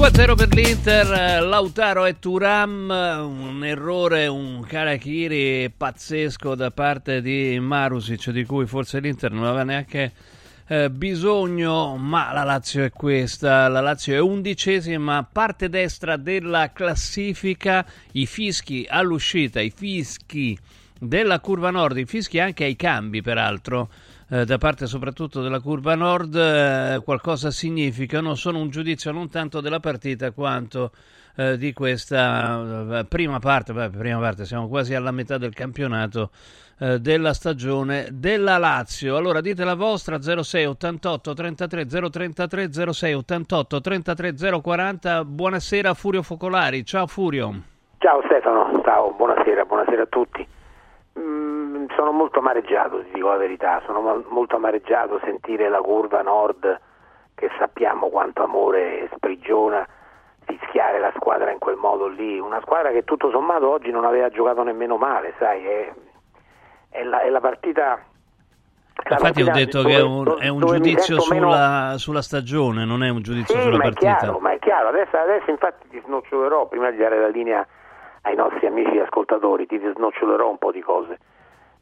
2-0 per l'Inter, Lautaro e Turam, un errore, un Karachiri pazzesco da parte di Marusic di cui forse l'Inter non aveva neanche eh, bisogno, ma la Lazio è questa, la Lazio è undicesima, parte destra della classifica, i fischi all'uscita, i fischi della curva nord, i fischi anche ai cambi peraltro, eh, da parte soprattutto della curva nord eh, qualcosa significano, sono un giudizio non tanto della partita quanto eh, di questa eh, prima parte, beh, prima parte, siamo quasi alla metà del campionato eh, della stagione della Lazio. Allora dite la vostra 06 88 33 033 06 88 33 040. Buonasera Furio Focolari. Ciao Furio. Ciao Stefano, ciao, buonasera, buonasera a tutti. Mm, sono molto amareggiato, ti dico la verità, sono mo- molto amareggiato sentire la curva nord che sappiamo quanto amore sprigiona fischiare la squadra in quel modo lì, una squadra che tutto sommato oggi non aveva giocato nemmeno male, sai, è, è, la, è la, partita... È la Infatti partita ho detto dove, che è un, è un giudizio sulla, meno... sulla, stagione, non è un giudizio sì, sulla ma partita. È chiaro, ma è chiaro, adesso, adesso infatti ti snocciolerò prima di dare la linea ai nostri amici ascoltatori, ti snocciolerò un po' di cose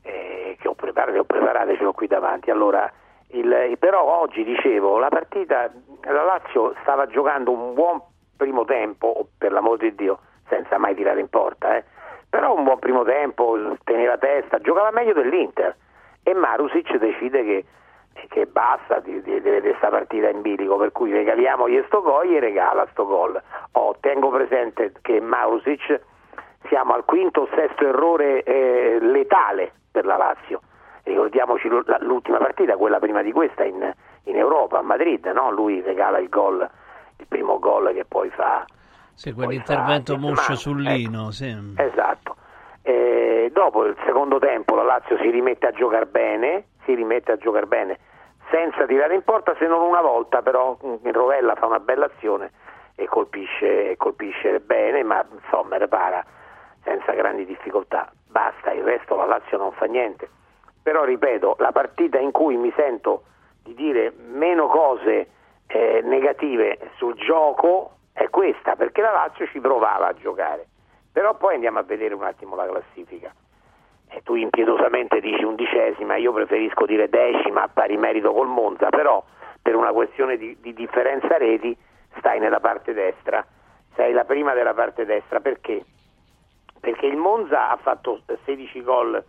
eh, che ho preparate, ho preparate, ce l'ho qui davanti. Allora, il, però oggi dicevo, la partita, la Lazio stava giocando un buon primo tempo, per l'amor di Dio, senza mai tirare in porta, eh. però un buon primo tempo, teneva testa, giocava meglio dell'Inter e Marusic decide che, che basta di, di, di questa partita in bilico, per cui regaliamogli sto gol e regala sto gol. Oh, tengo presente che Marusic siamo al quinto o sesto errore eh, letale per la Lazio. Ricordiamoci l'ultima partita, quella prima di questa in, in Europa, a Madrid, no? lui regala il gol, il primo gol che poi fa. Sì, quell'intervento fa, muscio sul Lino, ecco. sì. Esatto. E dopo il secondo tempo la Lazio si rimette a giocare bene, si rimette a giocare bene, senza tirare in porta se non una volta, però Rovella fa una bella azione e colpisce, colpisce bene, ma insomma repara senza grandi difficoltà. Basta, il resto la Lazio non fa niente. Però ripeto, la partita in cui mi sento di dire meno cose eh, negative sul gioco è questa, perché la Lazio ci provava a giocare. Però poi andiamo a vedere un attimo la classifica. E tu impietosamente dici undicesima, io preferisco dire decima a pari merito col Monza, però per una questione di, di differenza reti stai nella parte destra, sei la prima della parte destra, perché? Perché il Monza ha fatto 16 gol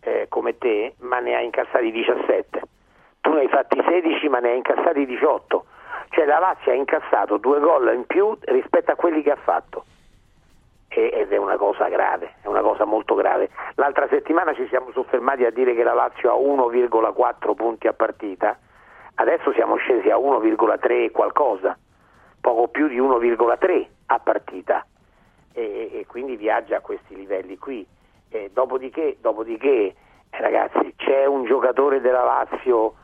eh, come te, ma ne ha incassati 17. Tu ne hai fatti 16, ma ne hai incassati 18. Cioè la Lazio ha incassato due gol in più rispetto a quelli che ha fatto. E, ed è una cosa grave, è una cosa molto grave. L'altra settimana ci siamo soffermati a dire che la Lazio ha 1,4 punti a partita, adesso siamo scesi a 1,3 e qualcosa, poco più di 1,3 a partita e, e quindi viaggia a questi livelli qui. Eh, dopodiché, dopodiché eh, ragazzi, c'è un giocatore della Lazio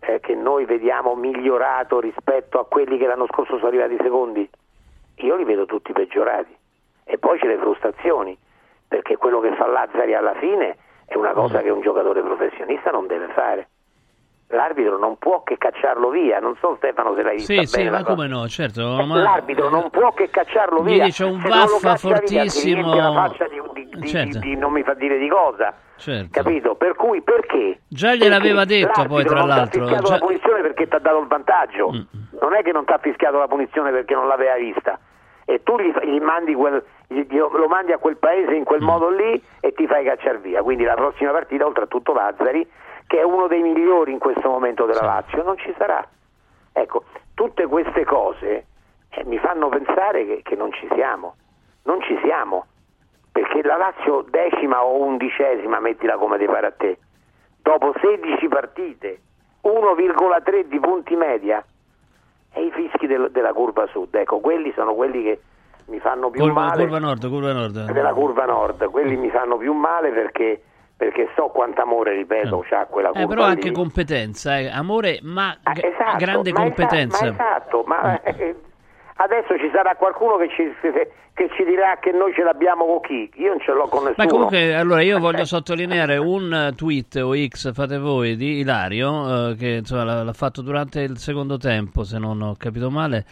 eh, che noi vediamo migliorato rispetto a quelli che l'anno scorso sono arrivati secondi? Io li vedo tutti peggiorati. E poi c'è le frustrazioni, perché quello che fa Lazzari alla fine è una cosa mm. che un giocatore professionista non deve fare l'arbitro non può che cacciarlo via. Non so Stefano se l'hai vista sì, bene. Sì, ma come no, certo. Eh, ma... L'arbitro non può che cacciarlo via. C'è un baffa fortissimo. Via, la faccia di, di, di, certo. di, non mi fa dire di cosa. Certo. Capito? Per cui perché? Già gliel'aveva detto poi tra l'altro. Non ti ha fischiato Già... la punizione perché ti ha dato il vantaggio. Mm. Non è che non ti ha fischiato la punizione perché non l'aveva vista. E tu gli, gli mandi quel, gli, lo mandi a quel paese in quel mm. modo lì e ti fai cacciare via. Quindi la prossima partita, oltretutto Lazzari, che è uno dei migliori in questo momento della Lazio, non ci sarà. Ecco, tutte queste cose eh, mi fanno pensare che, che non ci siamo, non ci siamo, perché la Lazio decima o undicesima, mettila come ti pare a te, dopo 16 partite, 1,3 di punti media, e i fischi del, della curva sud, ecco, quelli sono quelli che mi fanno più curva, male. Curva nord, curva nord. Della curva nord, quelli mi fanno più male perché perché so quanto amore, ripeto, c'ha quella Eh, curva però anche lì. competenza, eh, amore, ma Ah, esatto, grande ma competenza. Esatto, ma esatto, ma eh, adesso ci sarà qualcuno che ci, che ci dirà che noi ce l'abbiamo con chi? Io non ce l'ho con nessuno. Ma comunque, allora io voglio Eh, sottolineare un eh, tweet o X, fate voi, di Ilario, eh, che insomma, l'ha, l'ha fatto durante il secondo tempo, se non ho capito male.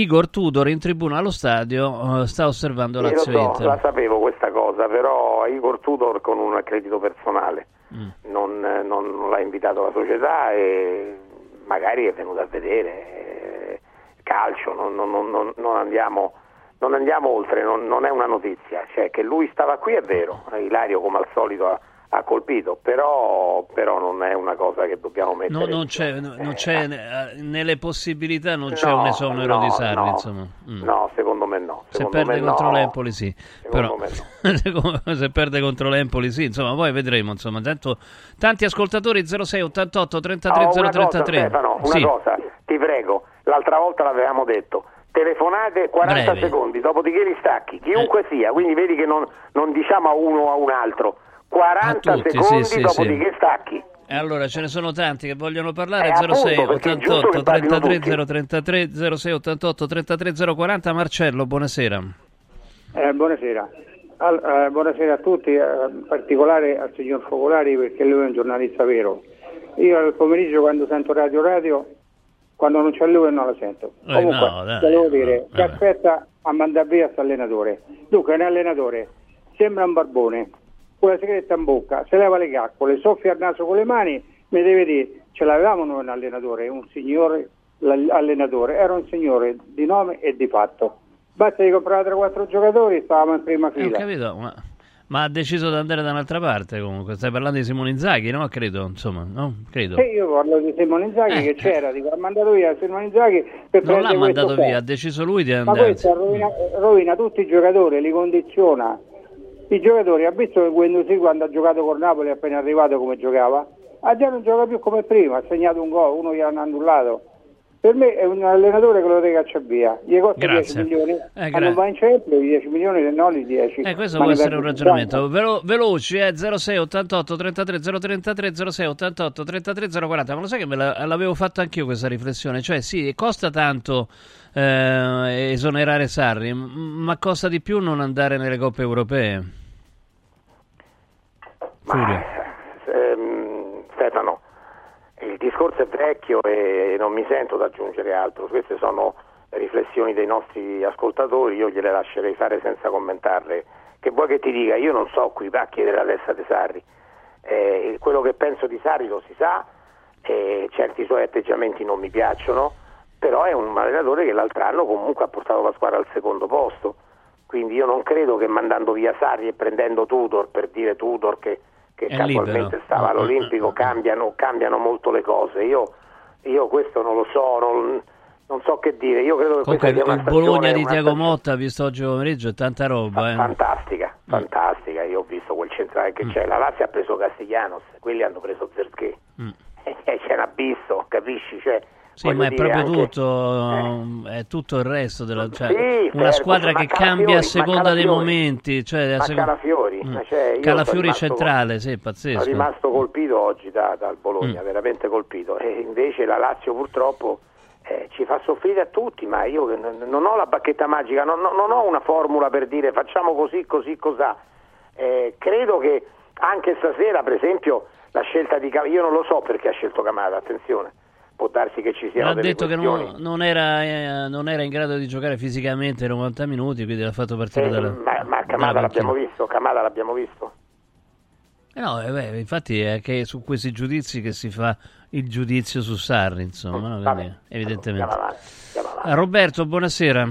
Igor Tudor in tribuna allo stadio eh, sta osservando Io lo Lazio so, Inter. la sapevo questa cosa, però Igor Tudor con un accredito personale Mm. non, eh, non- non l'ha invitato la società e magari è venuto a vedere eh, calcio, non, non- non- andiamo, non andiamo oltre, non, non è una notizia, cioè che lui stava qui è vero, Ilario come al solito ha, ha colpito, però, però non è una cosa che dobbiamo mettere. No, non c'è, no- non eh, c'è, eh, nelle possibilità non c'è no, un esonero no, di Sarri, no, insomma. Mm. No, secondo me no. Se secondo perde me contro l'Empoli sì, però Secondo me se perde contro l'Empoli sì, insomma poi vedremo, insomma, tanto, tanti ascoltatori 06 88 33 Oh, una cosa, 033. Stefano, una Sì. cosa, ti prego, l'altra volta l'avevamo detto, telefonate 40 Brevi. secondi, dopodiché li stacchi, chiunque sia, quindi vedi che non, non diciamo a uno o a un altro, 40 A tutti, secondi, sì, sì, dopodiché sì. stacchi. E allora ce ne sono tanti che vogliono parlare Eh, appunto, 06 perché è giusto 88 che parlino 33 tutti. 033 06 88 33 040 Marcello, buonasera. Eh, buonasera. Al- eh, buonasera a tutti, eh, in particolare al signor Focolari perché lui è un giornalista vero. Io al pomeriggio quando sento Radio Radio, quando non c'è lui non la sento. Eh, Comunque, no, dai, devo no, dire, che vabbè. aspetta a mandare via questo allenatore. Dunque, un allenatore sembra un barbone, con la sigaretta in bocca, se leva le caccole, soffia il naso con le mani, mi deve dire, ce l'avevamo noi un allenatore, un signore allenatore, era un signore di nome e di fatto. Basta di comprare 3-4 giocatori, stavamo in prima Eh, ho fila. capito, ma, ma ha deciso di andare da un'altra parte comunque. Stai parlando di Simone Inzaghi, no? Credo, insomma, no? Credo. E io parlo di Simone Inzaghi Eh, che c'era, dico, ha mandato via Simone Inzaghi per Non l'ha mandato via, ha deciso lui di Ma andare. questo rovina, rovina tutti i giocatori, li condiziona. I giocatori, ha visto che Guendouzi quando ha giocato con Napoli appena arrivato come giocava? Ha già non gioca più come prima, ha segnato un gol, uno gli hanno annullato. Per me è un allenatore che lo deve cacciare via. Gli costa Grazie. 10 milioni, Eh, gra- non va in centro, i 10 milioni non i 10. Eh, questo può essere un ragionamento 50. Velo- veloci, eh, 06 88 33 033 06 88 33 040. Ma lo sai che me la- l'avevo fatto anch'io questa riflessione? Cioè, sì, costa tanto eh, esonerare Sarri, ma costa di più non andare nelle coppe europee. Furio. Ehm, Stefano, il discorso è vecchio e non mi sento da aggiungere altro. Queste sono riflessioni dei nostri ascoltatori, io gliele lascerei fare senza commentarle. Che vuoi che ti dica? Io non so qui va a chiedere la testa di Sarri. Eh, quello che penso di Sarri lo si sa, eh, certi suoi atteggiamenti non mi piacciono, però è un allenatore che l'altro anno comunque ha portato la squadra al secondo posto. Quindi io non credo che mandando via Sarri e prendendo Tudor per dire Tudor che, che casualmente libero. stava Mm, mm, all'Olimpico mm. cambiano, cambiano molto le cose. Io, io questo non lo so, non, non so che dire. Io credo che Comunque, questa sia il una stagione, Bologna di Tiago Motta, visto oggi pomeriggio, è tanta roba. Eh. fantastica, fantastica. Io ho visto quel centrale che c'è. La Lazio ha preso Castiglianos, quelli hanno preso Zerché. Mm. Eh, c'è un abisso, capisci? Cioè, Sì, voglio ma è proprio anche- tutto, eh. è tutto il resto della cioè, Sì, una certo, squadra che cambia a seconda dei momenti. Cioè, ma seco- Calafiori, Mm. cioè, io sono Calafiori centrale, sì, Sono pazzesco. rimasto colpito oggi da- dal Bologna, Mm. veramente colpito. E invece la Lazio purtroppo eh, ci fa soffrire a tutti, ma io non, ho la bacchetta magica, non, non- ho una formula per dire facciamo così, così, cos'ha. Eh, credo che anche stasera, per esempio, la scelta di Camada, io non lo so perché ha scelto Camada, attenzione, può darsi che ci siano ha delle detto che questioni. non, non era, eh, non era in grado di giocare fisicamente 90 minuti, quindi l'ha fatto partire Eh, dalla, ma, ma Camada l'abbiamo visto, Camada l'abbiamo visto. Eh no, eh, beh, infatti è che su questi giudizi che si fa il giudizio su Sarri, insomma, no? Vabbè, Quindi, evidentemente. Andiamo avanti, andiamo avanti. Ah, Roberto, buonasera.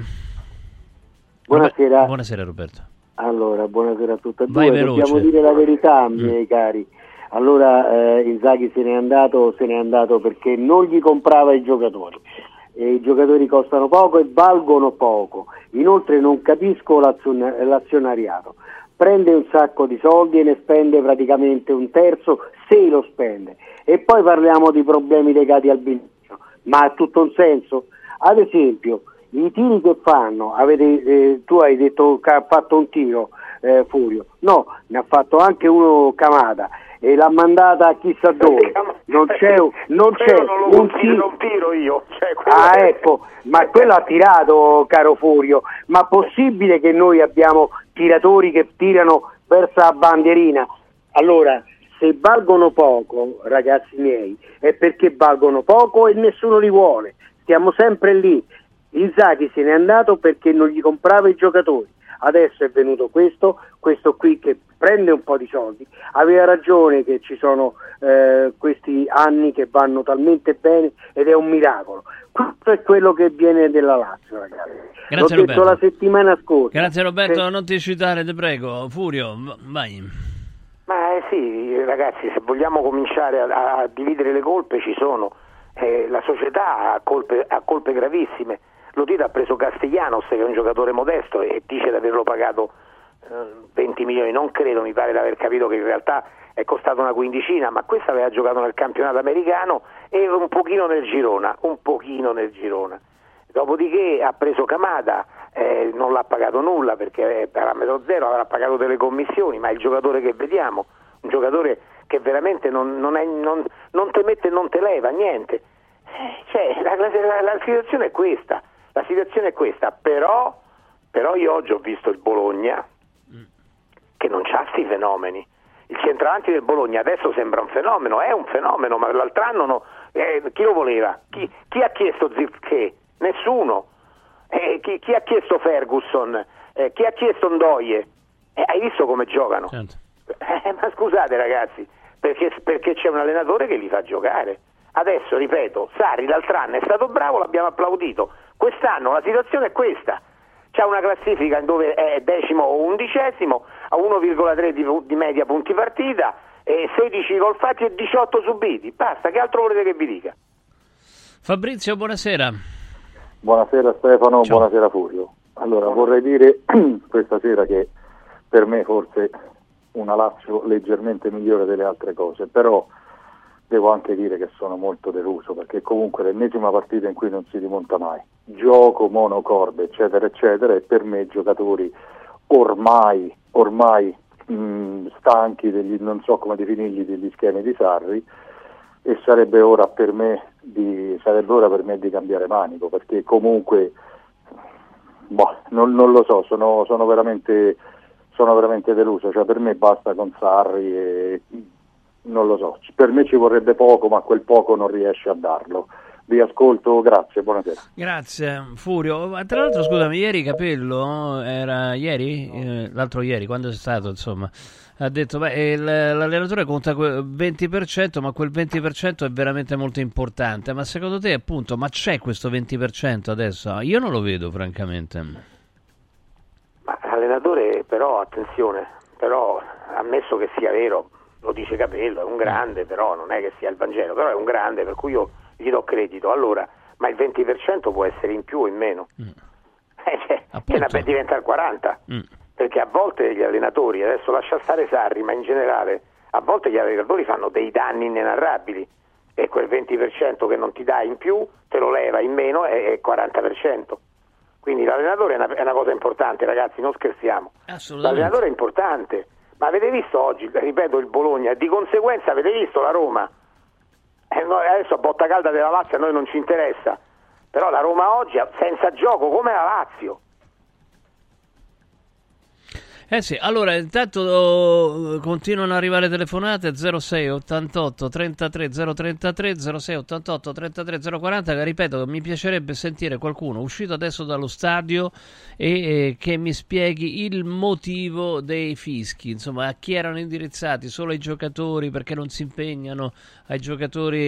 Buonasera. Buonasera Roberto. Allora, buonasera a tutti e Vai due. veloce. Dobbiamo dire la verità, Mm. miei cari. Allora, eh, Inzaghi se n'è andato, se n'è andato perché non gli comprava i giocatori. E I giocatori costano poco e valgono poco. Inoltre non capisco l'azion- l'azionariato. Prende un sacco di soldi e ne spende praticamente un terzo se lo spende. E poi parliamo di problemi legati al bilancio. Ma ha tutto un senso? Ad esempio, i tiri che fanno, avete, eh, tu hai detto che ha fatto un tiro, eh, Furio. No, ne ha fatto anche uno Camada e l'ha mandata chissà dove. Non c'è, non c'è non un tiro, ti- non tiro io. Cioè, Ah, è- ecco, ma quello ha tirato, caro Furio. Ma possibile che noi abbiamo tiratori che tirano verso la bandierina? Allora, se valgono poco, ragazzi miei, è perché valgono poco e nessuno li vuole. Stiamo sempre lì. Inzaghi se n'è andato perché non gli comprava i giocatori. Adesso è venuto questo, questo qui che prende un po' di soldi. Aveva ragione che ci sono eh, questi anni che vanno talmente bene ed è un miracolo. Questo è quello che viene della Lazio, ragazzi. Grazie, L'ho detto Roberto. la settimana scorsa. Grazie Roberto, Se- non ti citare, ti prego. Furio, vai. Ma eh, sì, ragazzi, se vogliamo cominciare a, a dividere le colpe ci sono. Eh, la società ha colpe, ha colpe gravissime. Lotito ha preso Castellanos, che è un giocatore modesto, e dice di averlo pagato eh, 20 milioni. Non credo, mi pare di aver capito che in realtà è costato una quindicina, ma questo aveva giocato nel campionato americano e un pochino nel Girona, un pochino nel Girona. Dopodiché ha preso Camada, eh, non l'ha pagato nulla perché è parametro zero, avrà pagato delle commissioni, ma è il giocatore che vediamo, un giocatore che veramente non, non, è- non- non te mette e non te leva, niente. Eh, cioè, la, la- la situazione è questa, la situazione è questa, però, però io oggi ho visto il Bologna che non c'ha sti fenomeni. Il centravanti del Bologna adesso sembra un fenomeno, è un fenomeno, ma l'altro anno no- eh, chi lo voleva? Chi, chi ha chiesto Zirche? Nessuno. Eh, chi, chi ha chiesto Ferguson? Eh, chi ha chiesto Ndoye? Eh, hai visto come giocano? Certo. Eh, ma scusate ragazzi, perché, perché c'è un allenatore che li fa giocare. Adesso, ripeto, Sarri l'altro anno è stato bravo, l'abbiamo applaudito. Quest'anno la situazione è questa. C'è una classifica dove è decimo o undicesimo, a 1,3 di, di media punti partita, e 16 gol fatti e 18 subiti. Basta, che altro volete che vi dica? Fabrizio, buonasera. Buonasera Stefano, Ciao. buonasera Furio. Allora vorrei dire questa sera che per me forse una Lazio leggermente migliore delle altre cose, però devo anche dire che sono molto deluso perché comunque l'ennesima partita in cui non si rimonta mai. Gioco, monocorde, eccetera, eccetera, e per me giocatori ormai, ormai mh, stanchi degli, non so come definirli, degli schemi di Sarri e sarebbe ora per me di, ora per me di cambiare manico perché comunque boh, non, non lo so, sono, sono veramente sono veramente deluso, cioè per me basta con Sarri e non lo so, per me ci vorrebbe poco ma quel poco non riesce a darlo. Vi ascolto, grazie, buonasera. Grazie Furio. Ma Tra l'altro, scusami, ieri Capello era ieri, Eh, l'altro ieri, quando è stato, insomma, ha detto beh, eh, il- l'allenatore conta que- 20%, ma quel 20% è veramente molto importante. Ma secondo te, appunto, ma c'è questo 20% adesso? Io non lo vedo, francamente. Ma l'allenatore però, attenzione, però ammesso che sia vero, lo dice Capello, è un grande, però non è che sia il Vangelo, però è un grande per cui io gli do credito. Allora, ma il 20% può essere in più o in meno. Eh, cioè, che ne- diventa il 40%. Mm. Perché a volte gli allenatori, adesso lascia stare Sarri, ma in generale, a volte gli allenatori fanno dei danni inenarrabili e quel 20% che non ti dà in più te lo leva in meno è è 40%. Quindi l'allenatore è una, è una cosa importante, ragazzi, non scherziamo. L'allenatore è importante, ma avete visto oggi, ripeto, il Bologna, di conseguenza avete visto la Roma. Eh, no, adesso a botta calda della Lazio a noi non ci interessa, però la Roma oggi senza gioco come la Lazio. Eh sì, allora intanto eh, continuano ad arrivare telefonate 06 88 33 033 06 88 33 040 che ripeto mi piacerebbe sentire qualcuno uscito adesso dallo stadio e eh, che mi spieghi il motivo dei fischi, insomma a chi erano indirizzati, solo ai giocatori perché non si impegnano, ai giocatori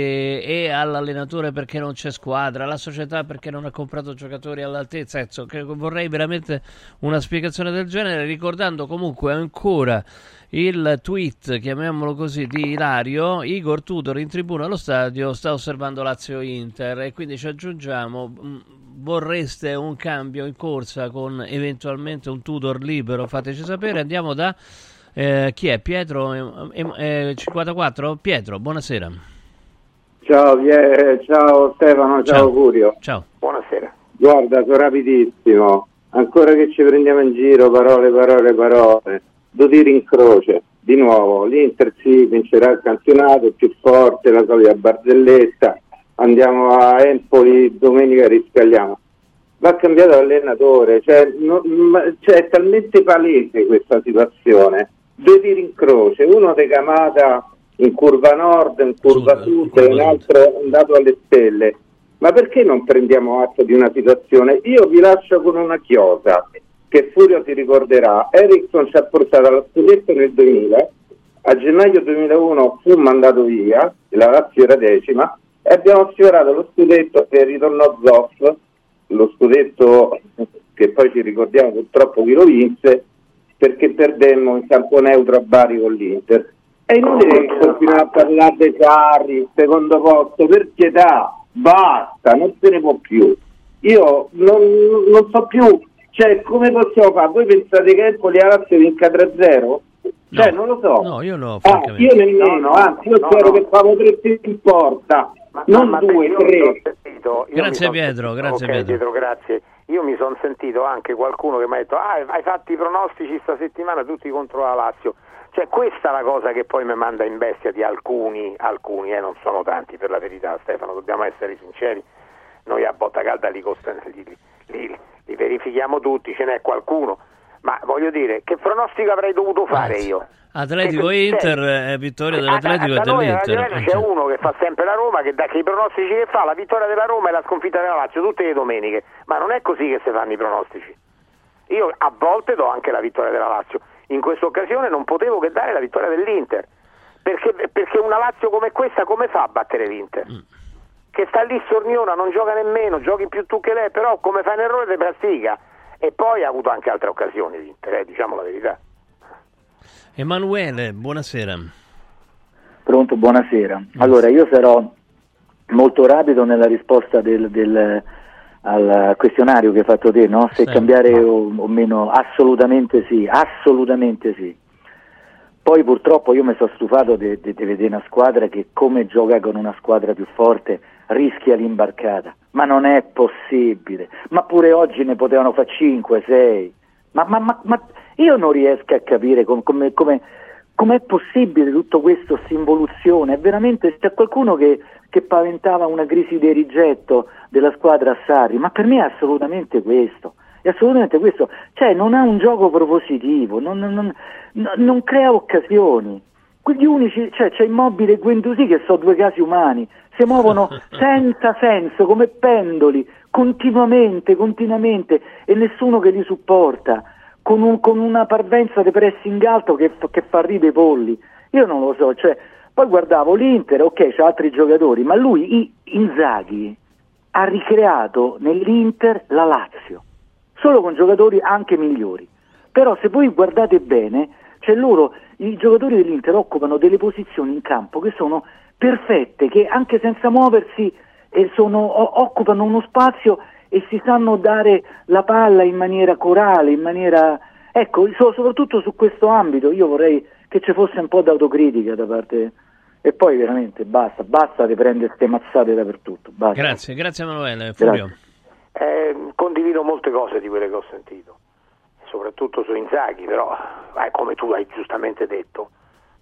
e all'allenatore perché non c'è squadra, alla società perché non ha comprato giocatori all'altezza, Ecco, che vorrei veramente una spiegazione del genere, ricordando comunque ancora il tweet, chiamiamolo così, di Ilario, Igor Tudor in tribuna allo stadio sta osservando Lazio-Inter e quindi ci aggiungiamo, mh, vorreste un cambio in corsa con eventualmente un Tudor libero, fateci sapere, andiamo da... eh, chi è? Pietro eh, eh, 54? Pietro, buonasera. Ciao, ciao Stefano, ciao, Ciao. Curio. Ciao. Buonasera. Guarda, sono rapidissimo. Ancora che ci prendiamo in giro, parole, parole, parole, due tiri in croce, di nuovo, l'Inter si vincerà il campionato, più forte, la solita barzelletta, andiamo a Empoli, domenica riscagliamo. Va cambiato l'allenatore, cioè, non, cioè, è talmente palese questa situazione, due tiri in croce, uno di Camata in curva nord, in curva sud, sud e un altro andato alle stelle. Ma perché non prendiamo atto di una situazione? Io vi lascio con una chiosa che Furio si ricorderà. Ericsson ci ha portato allo scudetto nel 2000, a gennaio 2001 fu mandato via, la Lazio era decima, e abbiamo sfiorato lo scudetto e ritornò Zoff, lo scudetto che poi ci ricordiamo purtroppo chi lo vinse, perché perdemmo in campo neutro a Bari con l'Inter. È inutile che continuiamo a parlare dei carri, secondo posto, per pietà, basta, non se ne può più. Io non, non so più, cioè come possiamo fare? Voi pensate che Empoli a Lazio vinca 3-0? Cioè, No. non lo so. No, io no, Ah, io nemmeno, No, no, anzi, io no, spero no. che famo tre in porta, Ma- non ma- due, io tre. sentito- io Grazie, Pietro, sentito- grazie, ok, Pietro. grazie. Io mi sono sentito anche qualcuno che mi ha detto ah, hai fatto i pronostici sta settimana tutti contro la Lazio. Cioè questa è la cosa che poi mi manda in bestia di alcuni, alcuni, eh, non sono tanti per la verità Stefano, dobbiamo essere sinceri. Noi a botta calda li, li- li- li verifichiamo tutti, ce n'è qualcuno. Ma voglio dire, che pronostico avrei dovuto fare Anzi, io? Atletico Che- Inter cioè, è vittoria eh, dell'Atletico e dell'Inter. Eh, C'è cioè. uno che fa sempre la Roma che, da, che i pronostici che fa, la vittoria della Roma e la sconfitta della Lazio tutte le domeniche, ma non è così che si fanno i pronostici. Io a volte do anche la vittoria della Lazio, in questa occasione non potevo che dare la vittoria dell'Inter, perché, perché una Lazio come questa come fa a battere l'Inter? Mm. Che sta lì sorniona, non gioca nemmeno, giochi più tu che lei, però come fa un errore ti pratica. E poi ha avuto anche altre occasioni l'Inter, eh, diciamo la verità. Emanuele, buonasera. Pronto, buonasera. Allora, io sarò molto rapido nella risposta del, del- al questionario che hai fatto te, no? Se Sì. cambiare o, o meno, assolutamente sì, assolutamente sì. Poi purtroppo io mi sono stufato di vedere una squadra che come gioca con una squadra più forte rischia l'imbarcata. Ma non è possibile. Ma pure oggi ne potevano fare 5, 6. Ma, ma- ma- ma io non riesco a capire com- come, come, com'è possibile tutto questo, questa involuzione. È veramente c'è qualcuno che, che paventava una crisi di rigetto della squadra a Sarri, ma per me è assolutamente questo. È assolutamente questo. Cioè non ha un gioco propositivo, non, non- non- non- non crea occasioni. Quegli unici, cioè c'è Immobile e Guendouzi che sono due casi umani, si muovono senza senso come pendoli, continuamente, continuamente e nessuno che li supporta, con, un- con una parvenza di pressing alto che, che fa ridere i polli. Io non lo so, cioè, poi guardavo l'Inter, ok, c'ha altri giocatori, ma lui, Inzaghi, ha ricreato nell'Inter la Lazio, solo con giocatori anche migliori. Però se voi guardate bene, cioè loro, i giocatori dell'Inter occupano delle posizioni in campo che sono perfette, che anche senza muoversi eh, sono- occupano uno spazio e si sanno dare la palla in maniera corale, in maniera... Ecco, so- soprattutto su questo ambito io vorrei che ci fosse un po' d'autocritica da parte... E poi veramente basta, basta di prendere ste mazzate dappertutto. Basta. Grazie, grazie Emanuele. Furio. Grazie. Eh, condivido molte cose di quelle che ho sentito, soprattutto su Inzaghi, però eh, come tu hai giustamente detto,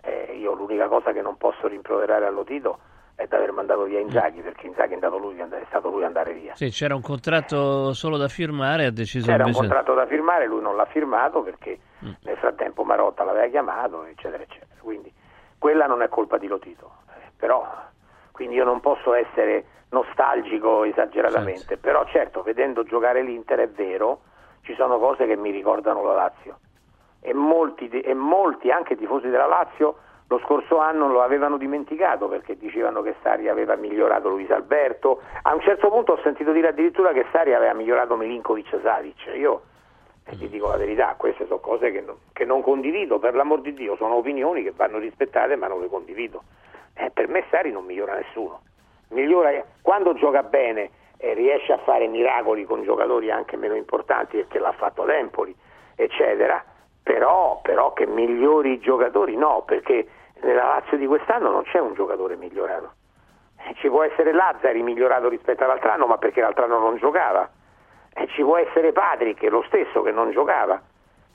eh, io l'unica cosa che non posso rimproverare allo Tito è di aver mandato via Inzaghi, perché Inzaghi è, andato lui, è stato lui ad andare via. Sì, c'era un contratto solo da firmare ha deciso C'era un invece... contratto da firmare, lui non l'ha firmato perché nel frattempo Marotta l'aveva chiamato, eccetera, eccetera. Quindi quella non è colpa di Lotito, eh, però quindi io non posso essere nostalgico esageratamente, però certo, vedendo giocare l'Inter è vero, ci sono cose che mi ricordano la Lazio e molti, di- e molti anche tifosi della Lazio lo scorso anno lo avevano dimenticato perché dicevano che Sari aveva migliorato Luis Alberto. A un certo punto ho sentito dire addirittura che Sari aveva migliorato Milinkovic Savic. Io eh, ti dico la verità, queste sono cose che non, che non condivido, per l'amor di Dio, sono opinioni che vanno rispettate ma non le condivido. Eh, per me Sari non migliora nessuno. Migliora quando gioca bene e riesce a fare miracoli con giocatori anche meno importanti perché l'ha fatto ad Empoli, eccetera. Però, però che migliori i giocatori no, perché nella Lazio di quest'anno non c'è un giocatore migliorato. Eh, Ci può essere Lazzari migliorato rispetto all'altro anno, ma perché l'altro anno non giocava. Eh, ci può essere Patrick, che è lo stesso che non giocava,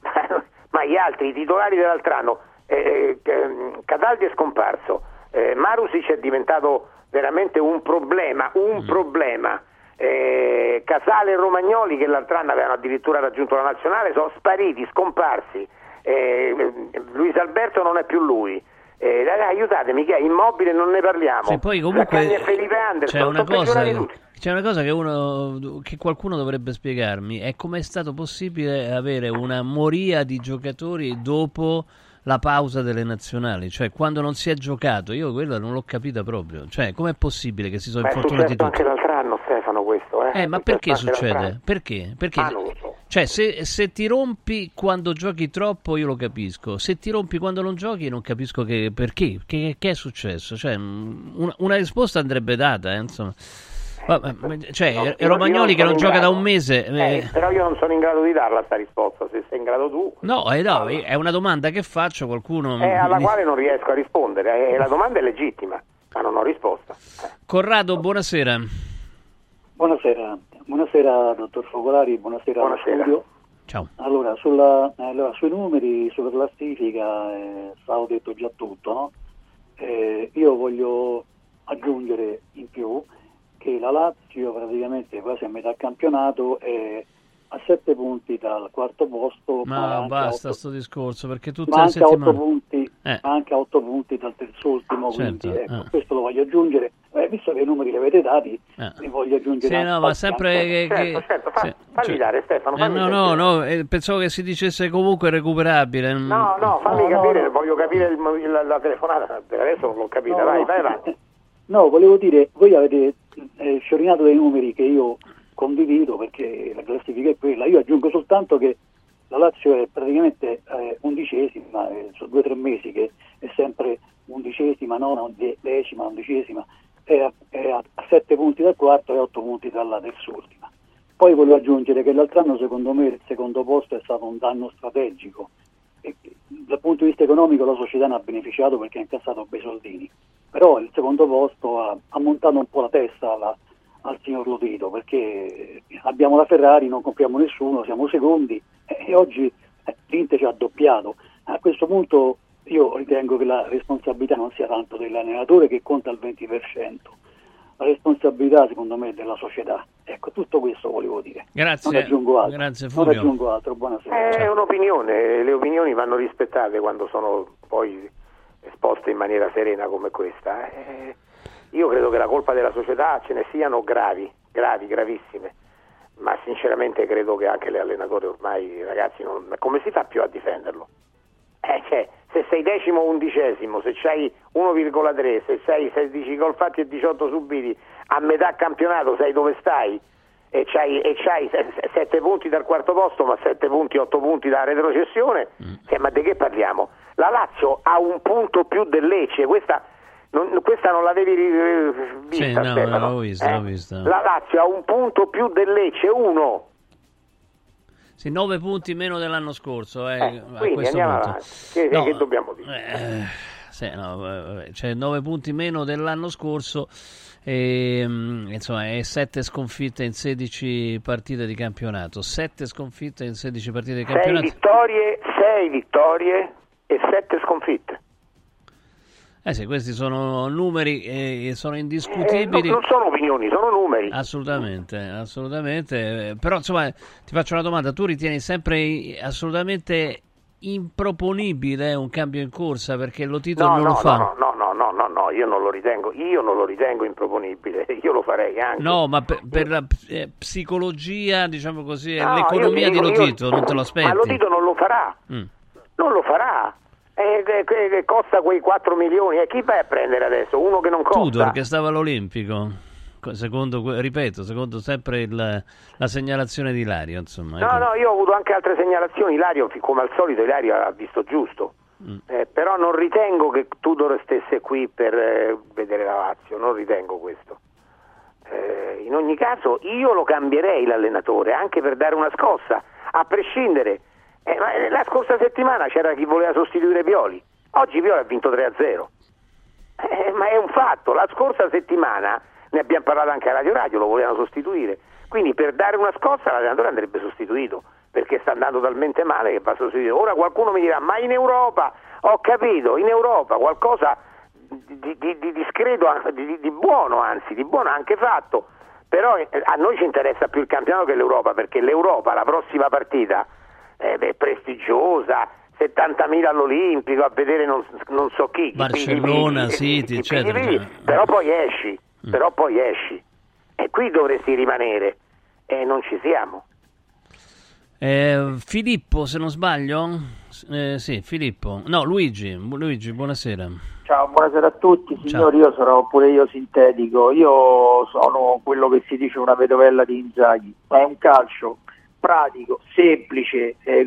ma gli altri, i titolari dell'altro anno, eh, eh, Cataldi è scomparso, eh, Marusic è diventato veramente un problema, un Mm. problema. Eh, Casale e Romagnoli che l'altro anno avevano addirittura raggiunto la nazionale sono spariti, scomparsi. Eh, Luis Alberto non è più lui. Eh, ragazzi, aiutatemi, che è immobile non ne parliamo. Se poi comunque e Felipe Anderson, c'è una, cosa, c'è una cosa che, uno, che qualcuno dovrebbe spiegarmi, è come è stato possibile avere una moria di giocatori dopo la pausa delle nazionali, cioè quando non si è giocato, io quello non l'ho capita proprio, cioè com'è possibile che si sono infortunati tutti? anche l'altro anno, Stefano, questo. Eh, Eh, ma perché succede? Perché? Perché Ah, so. Cioè, se, se ti rompi quando giochi troppo, io lo capisco. Se ti rompi quando non giochi, non capisco che, perché. Che, che è successo? Cioè, mm, una, una risposta andrebbe data, eh, insomma. Ma- ma- ma- cioè, No, Romagnoli che non gioca da un mese. Eh, eh, però io non sono in grado di darla sta risposta, se sei in grado tu. no, eh, no, è una domanda che faccio. Qualcuno. Eh, alla mi- quale non riesco a rispondere, eh, la domanda è legittima, ma non ho risposta. Corrado, buonasera. Buonasera, buonasera dottor Focolari, buonasera, allo Buonasera. studio. Ciao. Allora, sulla, allora, sui numeri, sulla classifica, eh, stavo detto già tutto, no? Eh, io voglio aggiungere in più che la Lazio praticamente quasi a metà campionato è a sette punti dal quarto posto, Ma anche basta a otto- sto discorso perché tutte ma le anche a otto settimane. punti, Eh. ma anche a otto punti dal terzultimo, Certo, quindi ecco, eh. questo lo voglio aggiungere. Eh, visto che i numeri li avete dati, Eh. li voglio aggiungere Sì, no, ma sempre che, Certo, che- certo, fa- sì, fammi dare, Stefano, Eh, fammi no, no, no, eh, pensavo che si dicesse comunque recuperabile. mm. No, no, fammi No, capire, no. voglio capire il- la, la telefonata, per adesso non l'ho capita, No, vai, no. vai avanti. No, volevo dire, voi avete eh, sciorinato dei numeri che io condivido perché la classifica è quella. Io aggiungo soltanto che la Lazio è praticamente eh, undicesima, eh, sono due o tre mesi che è sempre undicesima, nona, decima, undicesima, è a, è a sette punti dal quarto e otto punti dalla terzultima. Poi voglio aggiungere che l'altro anno secondo me il secondo posto è stato un danno strategico. E, dal punto di vista economico la società ne ha beneficiato perché ha incassato bei soldini, però il secondo posto ha, ha montato un po' la testa alla- al signor Lotito perché abbiamo la Ferrari, non compriamo nessuno, siamo secondi e, oggi eh, l'Inter ci ha doppiato. A questo punto io ritengo che la responsabilità non sia tanto dell'allenatore che conta il 20%, la responsabilità secondo me è della società. Ecco, tutto questo volevo dire. Grazie, Non aggiungo altro. grazie non aggiungo altro, buonasera. È un'opinione, le opinioni vanno rispettate quando sono poi esposte in maniera serena come questa. Eh, io credo che la colpa della società ce ne siano gravi, gravi, gravissime, ma sinceramente credo che anche l'allenatore ormai, ragazzi, non- come si fa più a difenderlo? Eh, cioè, se sei decimo o undicesimo, se c'hai 1,3, se sei 16 gol fatti e 18 subiti, a metà campionato sai dove stai e c'hai, e c'hai 7 punti dal quarto posto, ma 7 punti, 8 punti dalla retrocessione, cioè, ma di che parliamo? La Lazio ha un punto più del Lecce, questa non, questa non l'avevi eh, vista, Sì, no, Stefano, l'ho vista, eh? l'ho vista. La Lazio ha un punto più del Lecce, uno. Sì, 9 punti meno dell'anno scorso. Eh, Eh, a quindi questo andiamo punto. Che- che dobbiamo dire? eh, sì, no, vabbè, cioè 9 punti meno dell'anno scorso. E, mm, insomma, e 7 sconfitte in 16 partite di campionato. 7 sconfitte in 16 partite di 6 campionato. vittorie, 6 vittorie e 7 sconfitte. Eh sì, questi sono numeri e sono Eh, indiscutibili. non, sono opinioni, sono numeri. Assolutamente, assolutamente. Eh, Però insomma, ti faccio una domanda: tu ritieni sempre assolutamente improponibile un cambio in corsa perché lo Tito No, non no, lo fa? no, no, no, no, no, no, io non lo ritengo, io non lo ritengo improponibile, io lo farei anche. No, ma per, per la eh, psicologia, diciamo così, No, l'economia io di dico- io- Lotito, non te lo aspetti? Ma Lotito non lo farà, Mm. non lo farà. Eh, che- che- che costa quei 4 milioni e chi vai a prendere adesso? Uno che non costa. Tudor che stava all'Olimpico, co- secondo, ripeto, secondo sempre il- la segnalazione di Ilario, insomma. No, ecco. no, io ho avuto anche altre segnalazioni. Ilario, come al solito, Ilario ha visto giusto. Mm. Eh, però non ritengo che Tudor stesse qui per eh, vedere la Lazio, non ritengo questo. Eh, in ogni caso io lo cambierei l'allenatore anche per dare una scossa, a prescindere. Eh, ma, eh, la scorsa settimana c'era chi voleva sostituire Pioli, oggi Pioli ha vinto 3-0. Eh, ma è un fatto, la scorsa settimana ne abbiamo parlato anche a Radio Radio, lo volevano sostituire. Quindi per dare una scossa l'allenatore andrebbe sostituito, perché sta andando talmente male che va sostituito. Ora qualcuno mi dirà, ma in Europa, ho capito, in Europa qualcosa di, di, di discreto, di, di buono anzi, di buono anche fatto, però eh, a noi ci interessa più il campionato che l'Europa, perché l'Europa, la prossima partita, eh, è prestigiosa, 70.000 all'Olimpico a vedere non, non so chi. Barcellona, City, eccetera. Però poi esci, mm. però poi esci. E qui dovresti rimanere. E non ci siamo. Eh, Filippo, se non sbaglio? Eh, sì, Filippo. No, Luigi. Luigi, buonasera. Ciao, buonasera a tutti. Signori, Ciao. io sarò pure io sintetico. Io sono quello che si dice una vedovella di Inzaghi. Ma è un calcio pratico, semplice, eh,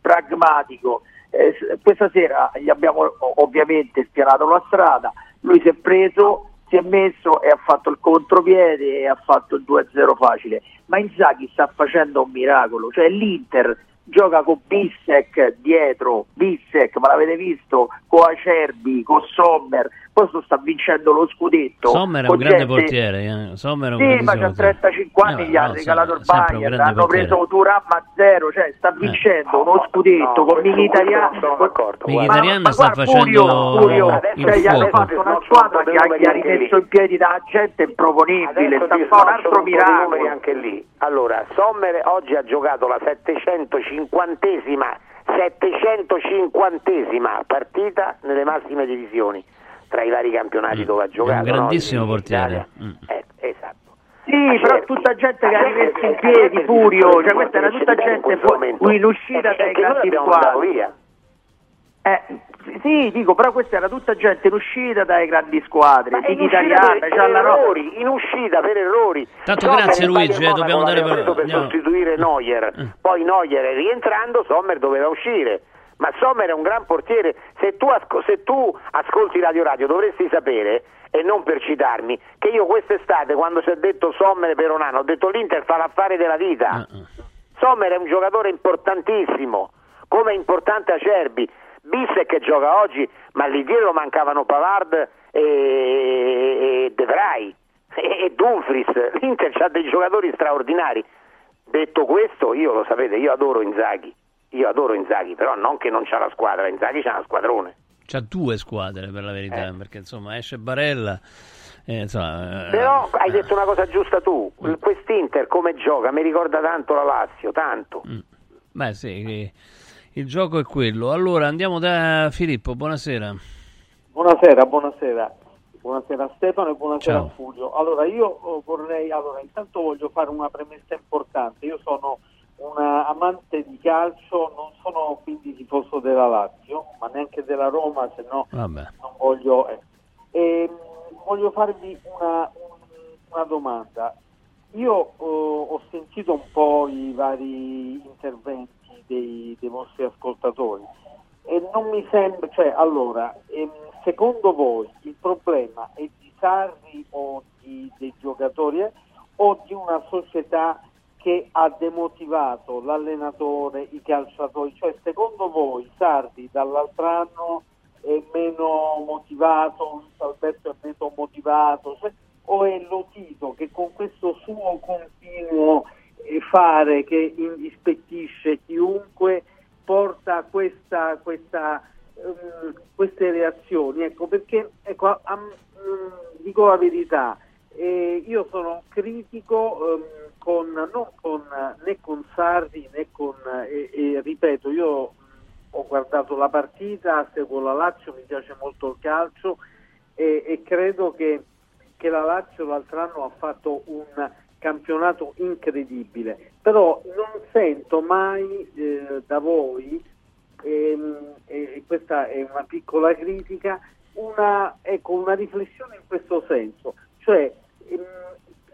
pragmatico. Eh, questa sera gli abbiamo ovviamente spianato la strada. Lui si è preso si è messo e ha fatto il contropiede e ha fatto il 2-0 facile. Ma Inzaghi sta facendo un miracolo, cioè l'Inter gioca con Bissek dietro, Bissek, ma l'avete visto, con Acerbi, con Sommer, questo sta vincendo lo scudetto. Sommer è un grande gente... portiere. Eh. Sommer è un sì, ma c'ha 35 anni, eh, gli ha regalato il Bayern, hanno portiere. preso Turam a zero, cioè sta eh. vincendo eh. uno scudetto no, con Mkhitaryan. Mkhitaryan sta facendo Furio, cioè, gli hanno fatto una squadra che gli ha rimesso in piedi da gente improponibile, sta a fare un altro miracolo. Anche lì. Allora, Sommer oggi ha giocato la 750esima 750esima partita nelle massime divisioni tra i vari campionati mm. dove ha giocato. È un grandissimo no? portiere. Mm. Eh, esatto. Sì, ah, però certo. tutta gente che ha rimesso in piedi, Furio, cioè questa era tutta gente in uscita dai grandi squadre. Eh, sì, dico, però questa era tutta gente in uscita dai grandi squadre, Ma in italiana, per, per errori, in uscita per errori. Tanto Sommer grazie Luigi, eh, dobbiamo dare per, per sostituire Neuer, mm. poi Neuer rientrando, Sommer doveva uscire ma Sommer è un gran portiere, se tu, asco- se tu ascolti Radio Radio dovresti sapere, e non per citarmi, che io quest'estate quando si è detto Sommer per un anno ho detto l'Inter fa l'affare della vita. Uh-uh. Sommer è un giocatore importantissimo, come è importante Acerbi. Bissek che gioca oggi, ma lì dietro mancavano Pavard e, e De Vrij e, e Dumfries. L'Inter ha dei giocatori straordinari. Detto questo, io lo sapete, io adoro Inzaghi io adoro Inzaghi, però non che non c'ha la squadra, Inzaghi c'ha una squadrone. C'ha due squadre per la verità, eh. perché insomma esce Barella. Eh, insomma, eh, però hai detto una cosa giusta tu, mm. quest'Inter come gioca mi ricorda tanto la Lazio, tanto. Mm. Beh sì, il gioco è quello. Allora andiamo da Filippo, buonasera. Buonasera, buonasera. Buonasera Stefano e buonasera Ciao. Fulvio. Allora io oh, vorrei, allora intanto voglio fare una premessa importante. Io sono una amante di calcio, non sono quindi tifoso della Lazio, ma neanche della Roma, se no non voglio... Eh. E, voglio farvi una, una domanda. Io eh, ho sentito un po' i vari interventi dei, dei vostri ascoltatori e non mi sembra, cioè allora, ehm, secondo voi il problema è di Sarri o di, dei giocatori eh, o di una società che ha demotivato l'allenatore, i calciatori, cioè secondo voi Sardi dall'altro anno è meno motivato, Luis Alberto è meno motivato, cioè, o è Lotito che con questo suo continuo eh, fare che indispettisce chiunque porta questa, questa, um, queste reazioni? Ecco perché ecco, um, dico la verità, eh, io sono critico. Um, con, non con, né con Sarri né con, e, e, ripeto, io ho guardato la partita, seguo la Lazio, mi piace molto il calcio e, e credo che, che, la Lazio l'altro anno ha fatto un campionato incredibile, però non sento mai eh, da voi, ehm, e questa è una piccola critica, una, ecco, una riflessione in questo senso, cioè ehm,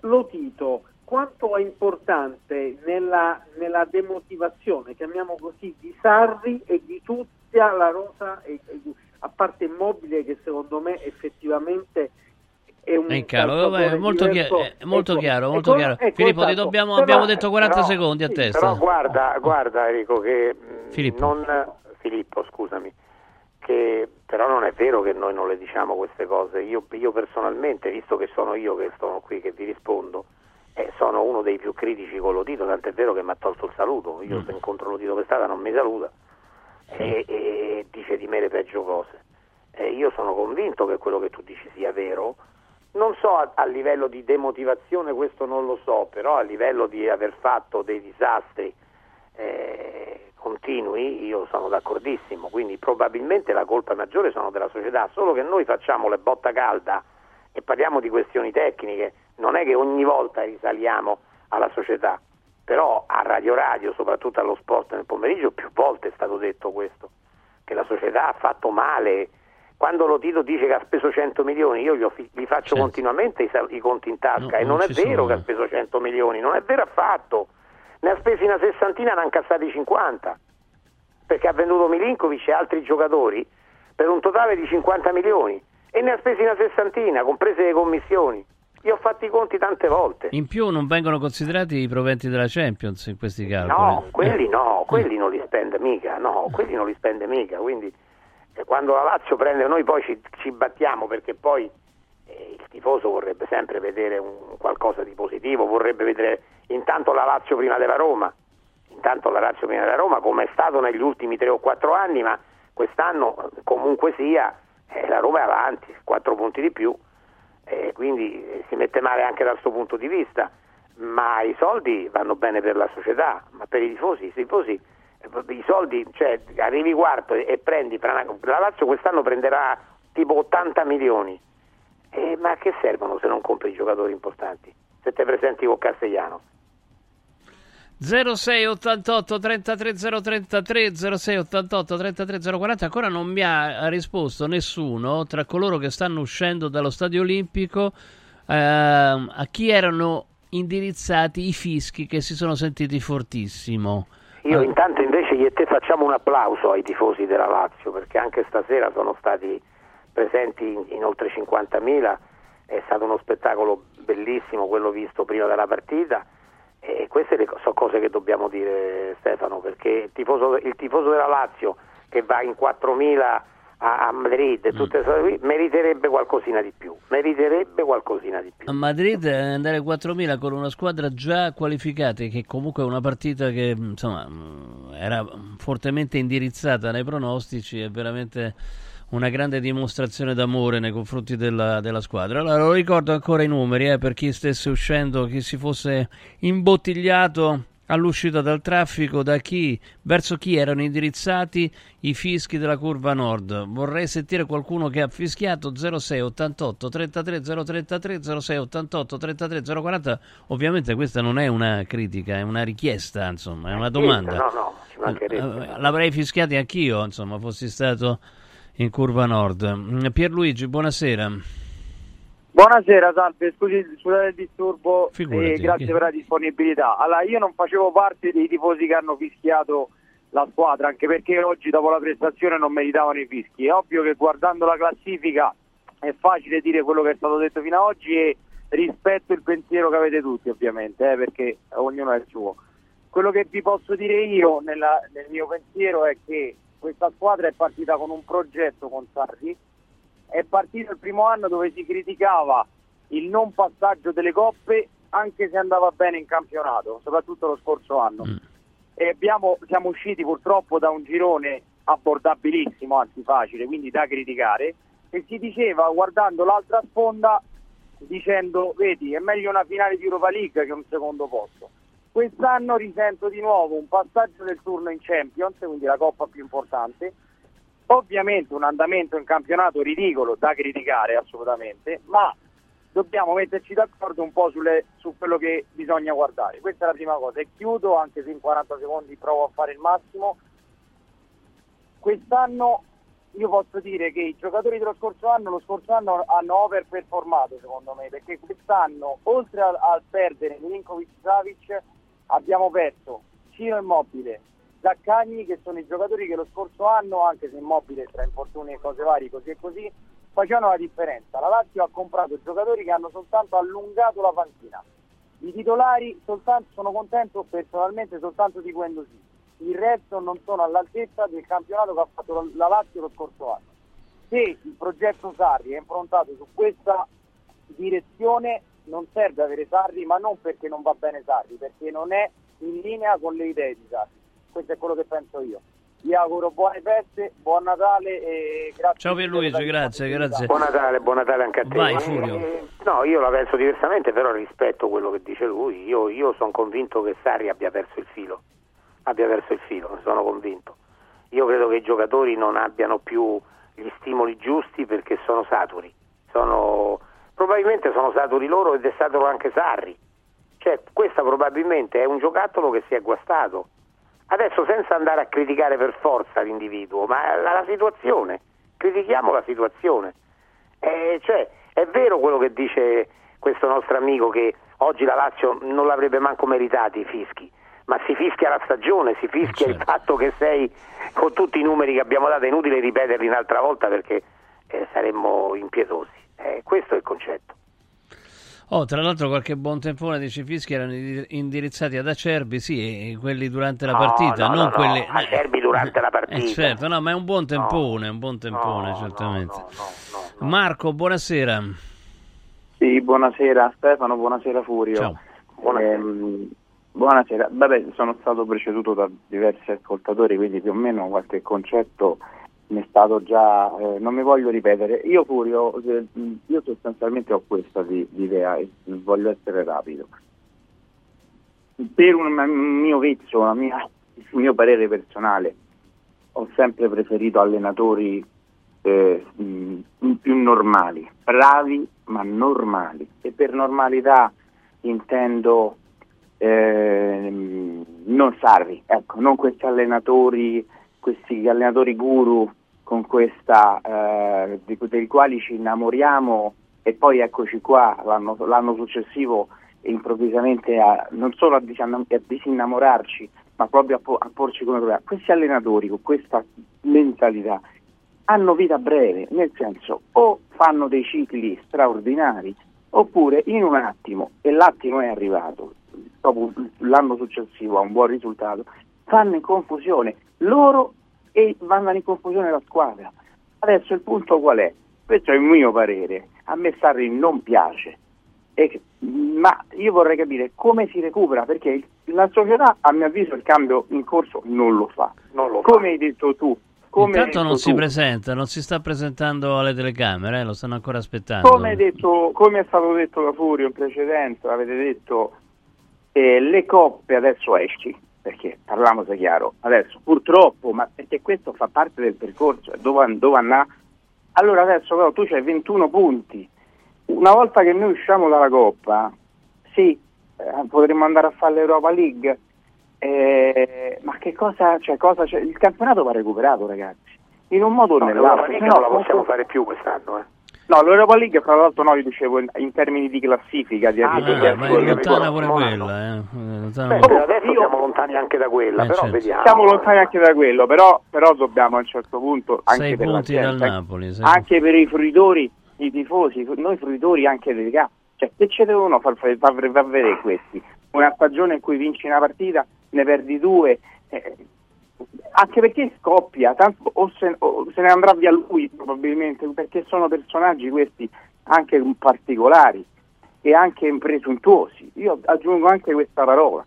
Lotito quanto è importante nella, nella, demotivazione, chiamiamo così, di Sarri e di tutta la rosa, e, e, a parte immobile che secondo me effettivamente è un è chiaro, è molto, chi- è molto ecco, chiaro, molto ecco, chiaro. Ecco, Filippo, esatto. dobbiamo, però, abbiamo detto 40 però, secondi a sì, testa. Però guarda, guarda Enrico, che Filippo. Non, Filippo, scusami, che però non è vero che noi non le diciamo queste cose. Io, io personalmente, visto che sono io che sono qui, che vi rispondo, eh, sono uno dei più critici con Lotito, tant'è vero che mi ha tolto il saluto, io Mm. se incontro per strada non mi saluta. E, e dice di me le peggio cose. E io sono convinto che quello che tu dici sia vero, non so a, a livello di demotivazione questo non lo so, però a livello di aver fatto dei disastri eh, continui io sono d'accordissimo, quindi probabilmente la colpa maggiore sono della società, solo che noi facciamo le botta calda e parliamo di questioni tecniche, non è che ogni volta risaliamo alla società, però a Radio Radio, soprattutto allo sport nel pomeriggio, più volte è stato detto questo, che la società ha fatto male. Quando lo Tito dice che ha speso 100 milioni, io gli, faccio Certo. continuamente i, i conti in tasca No, e non non, è vero sono. che ha speso 100 milioni, non è vero affatto. Ne ha spesi una sessantina, ne ha incassati 50, perché ha venduto Milinkovic e altri giocatori per un totale di 50 milioni e ne ha spesi una sessantina, comprese le commissioni. Io ho fatto i conti tante volte. In più non vengono considerati i proventi della Champions in questi calcoli. No, quelli no, quelli non li spende mica, no, quelli non li spende mica, quindi eh, quando la Lazio prende noi poi ci, ci battiamo perché poi eh, il tifoso vorrebbe sempre vedere un, qualcosa di positivo, vorrebbe vedere intanto la Lazio prima della Roma, intanto la Lazio prima della Roma come è stato negli ultimi tre o quattro anni, ma quest'anno eh, comunque sia eh, la Roma è avanti, quattro punti di più, eh, quindi eh, si mette male anche dal suo punto di vista, ma i soldi vanno bene per la società, ma per i tifosi, i tifosi eh, i soldi, cioè arrivi quarto e, e prendi, la Lazio quest'anno prenderà tipo 80 milioni, Eh, ma a che servono se non compri giocatori importanti? Se te presenti con Castellano? 0688 33033 0688 33040 ancora non mi ha risposto nessuno tra coloro che stanno uscendo dallo stadio olimpico ehm, a chi erano indirizzati i fischi che si sono sentiti fortissimo. Io intanto invece io e te facciamo un applauso ai tifosi della Lazio perché anche stasera sono stati presenti in, in oltre 50.000, è stato uno spettacolo bellissimo quello visto prima della partita e queste sono cose che dobbiamo dire Stefano perché il tifoso, il tifoso della Lazio che va in 4.000 a, Madrid e tutte queste cose qui meriterebbe qualcosina di più, meriterebbe qualcosina di più. a Madrid eh, andare a 4.000 con una squadra già qualificata che comunque è una partita che insomma mh, era fortemente indirizzata nei pronostici è veramente una grande dimostrazione d'amore nei confronti della, della squadra. Allora lo ricordo ancora i numeri eh, per chi stesse uscendo, chi si fosse imbottigliato all'uscita dal traffico, da chi, verso chi erano indirizzati i fischi della curva nord. Vorrei sentire qualcuno che ha fischiato 06 88 33 033 06 88 33 040. Ovviamente questa non è una critica, è una richiesta, insomma, è una domanda. No, no, mancherebbe. Eh, L'avrei fischiati anch'io, insomma, fossi stato in curva nord. Pierluigi, buonasera. Buonasera, salve, scusi, scusate il disturbo Figurati, e grazie che- per la disponibilità. Allora, io non facevo parte dei tifosi che hanno fischiato la squadra, anche perché oggi dopo la prestazione non meritavano i fischi. È ovvio che guardando la classifica è facile dire quello che è stato detto fino ad oggi e rispetto il pensiero che avete tutti, ovviamente, eh, perché ognuno ha il suo. Quello che vi posso dire io nella- nel mio pensiero è che questa squadra è partita con un progetto con Sarri, è partito il primo anno dove si criticava il non passaggio delle coppe anche se andava bene in campionato, soprattutto lo scorso anno. E abbiamo- siamo usciti purtroppo da un girone abbordabilissimo, anzi facile, quindi da criticare, e si diceva guardando l'altra sponda dicendo vedi è meglio una finale di Europa League che un secondo posto. Quest'anno risento di nuovo un passaggio del turno in Champions, quindi la coppa più importante, ovviamente un andamento in campionato ridicolo da criticare assolutamente, ma dobbiamo metterci d'accordo un po' sulle- su quello che bisogna guardare. Questa è la prima cosa e chiudo, anche se in 40 secondi provo a fare il massimo. Quest'anno io posso dire che i giocatori dello scorso anno, lo scorso anno hanno overperformato secondo me, perché quest'anno oltre al, perdere Milinkovic Savic abbiamo perso Ciro Immobile, Zaccagni che sono i giocatori che lo scorso anno, anche se Immobile tra infortuni e cose varie così e così, facevano la differenza. La Lazio ha comprato giocatori che hanno soltanto allungato la panchina. I titolari soltanto, sono contento personalmente soltanto di Guendouzi. Il resto non sono all'altezza del campionato che ha fatto la Lazio lo scorso anno. Se il progetto Sarri è improntato su questa direzione, non serve avere Sarri, ma non perché non va bene Sarri, perché non è in linea con le idee di Sarri. Questo è quello che penso io. Vi auguro buone feste, buon Natale e grazie. Ciao Pierluigi, grazie, grazie. Buon Natale, buon Natale anche a te. Vai, Eh, Furio. No, io la penso diversamente, però rispetto quello che dice lui. Io, io sono convinto che Sarri abbia perso il filo. Abbia perso il filo, sono convinto. Io credo che i giocatori non abbiano più gli stimoli giusti perché sono saturi. Sono, probabilmente sono saturi loro ed è saturo anche Sarri. Cioè, questo probabilmente è un giocattolo che si è guastato. Adesso senza andare a criticare per forza l'individuo, ma la, la situazione, critichiamo la situazione. Eh, cioè, è vero quello che dice questo nostro amico che oggi la Lazio non l'avrebbe manco meritati i fischi, ma si fischia la stagione, si fischia il fatto che sei con tutti i numeri che abbiamo dato, è inutile ripeterli un'altra volta perché eh, saremmo impietosi. Eh, questo è il concetto. Oh, tra l'altro qualche buon tempone dice fischi erano indi- indirizzati ad Acerbi, sì, e quelli durante la No, partita, no, non no, no, quelli... Acerbi durante la partita. Eh, certo, no, ma è un buon tempone, un buon tempone, certamente. Marco, buonasera. Sì, buonasera Stefano, buonasera Furio. Ciao. Ehm, buonasera. Vabbè, sono stato preceduto da diversi ascoltatori, quindi più o meno qualche concetto mi è stato già, eh, non mi voglio ripetere. Io Furio, eh, io sostanzialmente ho questa di, di idea e voglio essere rapido. Per un, mio una mia- il mio parere personale, ho sempre preferito allenatori eh, più normali, bravi ma normali. E per normalità intendo ehm, non Sarri, ecco, non questi allenatori, questi allenatori guru questa, eh, dei quali ci innamoriamo e poi eccoci qua l'anno, l'anno successivo improvvisamente a, non solo a, a disinnamorarci, ma proprio a, po- a porci come problema. Questi allenatori con questa mentalità hanno vita breve, nel senso o fanno dei cicli straordinari oppure in un attimo, e l'attimo è arrivato, dopo l'anno successivo a un buon risultato, fanno in confusione loro e vanno in confusione la squadra. Adesso il punto qual è? Questo è il mio parere, a me Sarri non piace, E- ma io vorrei capire come si recupera, perché la società a mio avviso il cambio in corso non lo fa. come hai detto tu, come Intanto non si tu, presenta, non si sta presentando alle telecamere, eh, lo stanno ancora aspettando. Come, hai detto, come è stato detto da Furio in precedenza, avete detto eh, le coppe adesso esci, perché parliamoci chiaro, adesso purtroppo, ma perché questo fa parte del percorso, dove, dove andrà? Allora adesso però tu c'hai 21 punti, una volta che noi usciamo dalla coppa, sì, eh, potremmo andare a fare l'Europa League, eh, ma che cosa, cioè, cosa c'è? Il campionato va recuperato ragazzi, in un modo o No, nell'altro. no non la possiamo fare più quest'anno. Eh. No, l'Europa League fra l'altro no, io dicevo in, in termini di classifica, di Ah, di- Eh, di- ma è lontana pure quella, eh. eh, lontana Beh, adesso siamo lontani anche da quella, Eh, però certo. vediamo. Siamo lontani anche da quello, però, però dobbiamo a un certo punto anche Sei per la punti gente, dal Napoli, sei- anche per i fruitori, i tifosi, noi fruitori anche dei campi, cioè che ci devono far, far, far- far vedere questi? Una stagione in cui vinci una partita, ne perdi due, eh, anche perché scoppia, tanto o se, o se ne andrà via lui probabilmente, perché sono personaggi questi anche particolari e anche presuntuosi. Io aggiungo anche questa parola.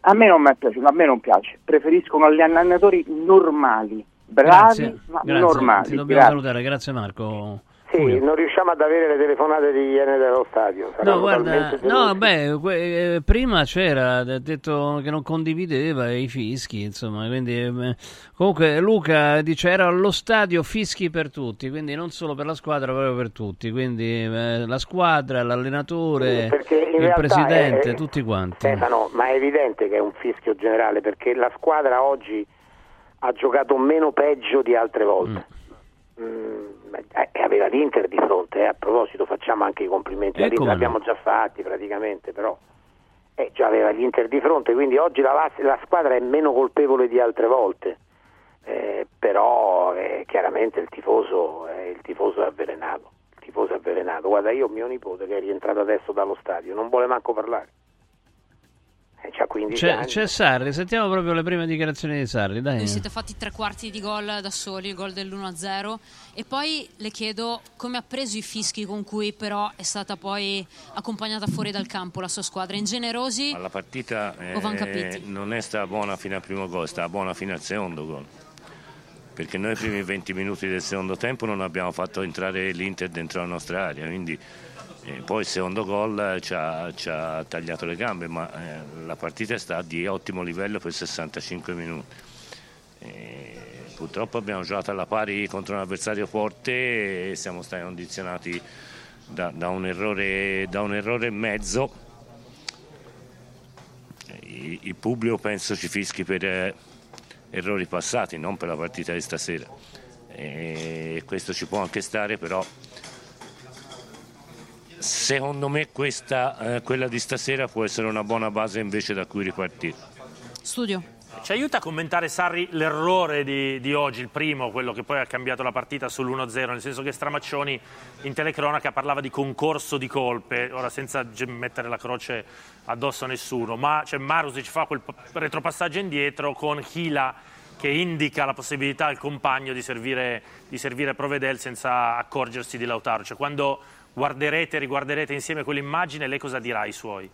A me non mi è piaciuto, a me non piace, preferisco gli allenatori normali, bravi Grazie, ma grazie. normali. Ti dobbiamo Grazie. salutare, grazie Marco. Sì, non riusciamo ad avere le telefonate di Iene dello stadio. No, guarda, no, beh, que- eh, prima c'era, ha detto che non condivideva i fischi, insomma, quindi eh, comunque Luca dice era allo stadio fischi per tutti, quindi non solo per la squadra, proprio per tutti, quindi eh, la squadra, l'allenatore, Sì, il presidente, è- tutti quanti. Stefano, ma è evidente che è un fischio generale perché la squadra oggi ha giocato meno peggio di altre volte. Mm, e aveva l'Inter di fronte, eh. a proposito facciamo anche i complimenti Eh, all'Inter, no. l'abbiamo già fatti praticamente, però eh, già aveva l'Inter di fronte, quindi oggi la, la squadra è meno colpevole di altre volte, Eh, però eh, chiaramente il tifoso, eh, il tifoso è avvelenato, il tifoso è avvelenato. Guarda, io ho mio nipote che è rientrato adesso dallo stadio, non vuole manco parlare. C'ha 15 C'è, anni. c'è Sarri, sentiamo proprio le prime dichiarazioni di Sarri, dai. Vi siete fatti tre quarti di gol da soli, il gol dell'1-0 e poi le chiedo come ha preso i fischi con cui però è stata poi accompagnata fuori dal campo la sua squadra, ingenerosi Ma la partita eh, non è stata buona fino al primo gol, è stata buona fino al secondo gol. Perché noi i primi 20 minuti del secondo tempo non abbiamo fatto entrare l'Inter dentro la nostra area, quindi eh, poi il secondo gol eh, ci ha, ci ha tagliato le gambe, ma eh, la partita è stata di ottimo livello per 65 minuti. Eh, purtroppo abbiamo giocato alla pari contro un avversario forte e siamo stati condizionati da, da un, errore, da un errore e mezzo il il pubblico penso ci fischi per eh, errori passati, non per la partita di stasera. E questo ci può anche stare, però secondo me questa, eh, quella di stasera può essere una buona base invece da cui ripartire. Studio. Ci aiuta a commentare Sarri l'errore di, di oggi, il primo, quello che poi ha cambiato la partita sull'1-0, nel senso che Stramaccioni in telecronaca parlava di concorso di colpe, ora senza mettere la croce addosso a nessuno, ma cioè, Marusic fa quel retropassaggio indietro con Hila che indica la possibilità al compagno di servire, di servire Provedel senza accorgersi di Lautaro. Cioè, quando guarderete, riguarderete insieme quell'immagine, lei cosa dirà ai suoi?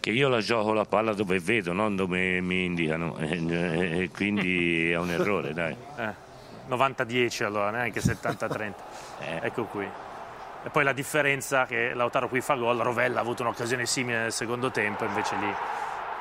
Che io la gioco la palla dove vedo, non dove mi indicano, e, e quindi è un errore, dai. Eh, 90-10 allora, neanche 70-30. Ecco qui. E poi la differenza che Lautaro qui fa gol, Rovella ha avuto un'occasione simile nel secondo tempo, invece lì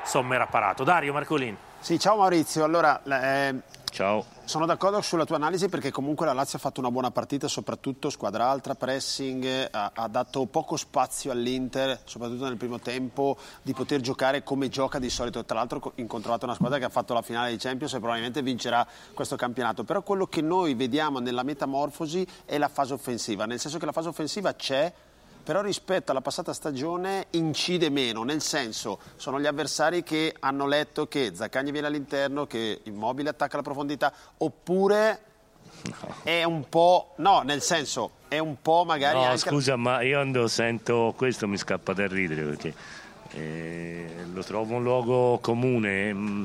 Somma era parato. Dario Marcolin. Sì, ciao Maurizio. Allora, eh, Ciao. sono d'accordo sulla tua analisi perché comunque la Lazio ha fatto una buona partita, soprattutto squadra alta, pressing, ha, ha dato poco spazio all'Inter, soprattutto nel primo tempo, di poter giocare come gioca di solito. Tra l'altro co- incontrato una squadra che ha fatto la finale di Champions e probabilmente vincerà questo campionato. Però quello che noi vediamo nella metamorfosi è la fase offensiva, nel senso che la fase offensiva c'è, però rispetto alla passata stagione incide meno, nel senso sono gli avversari che hanno letto che Zaccagni viene all'interno, che Immobile attacca la profondità, oppure è un po'... no, nel senso è un po' magari No, anche... scusa, ma io quando sento questo mi scappa da ridere perché eh, lo trovo un luogo comune. mm,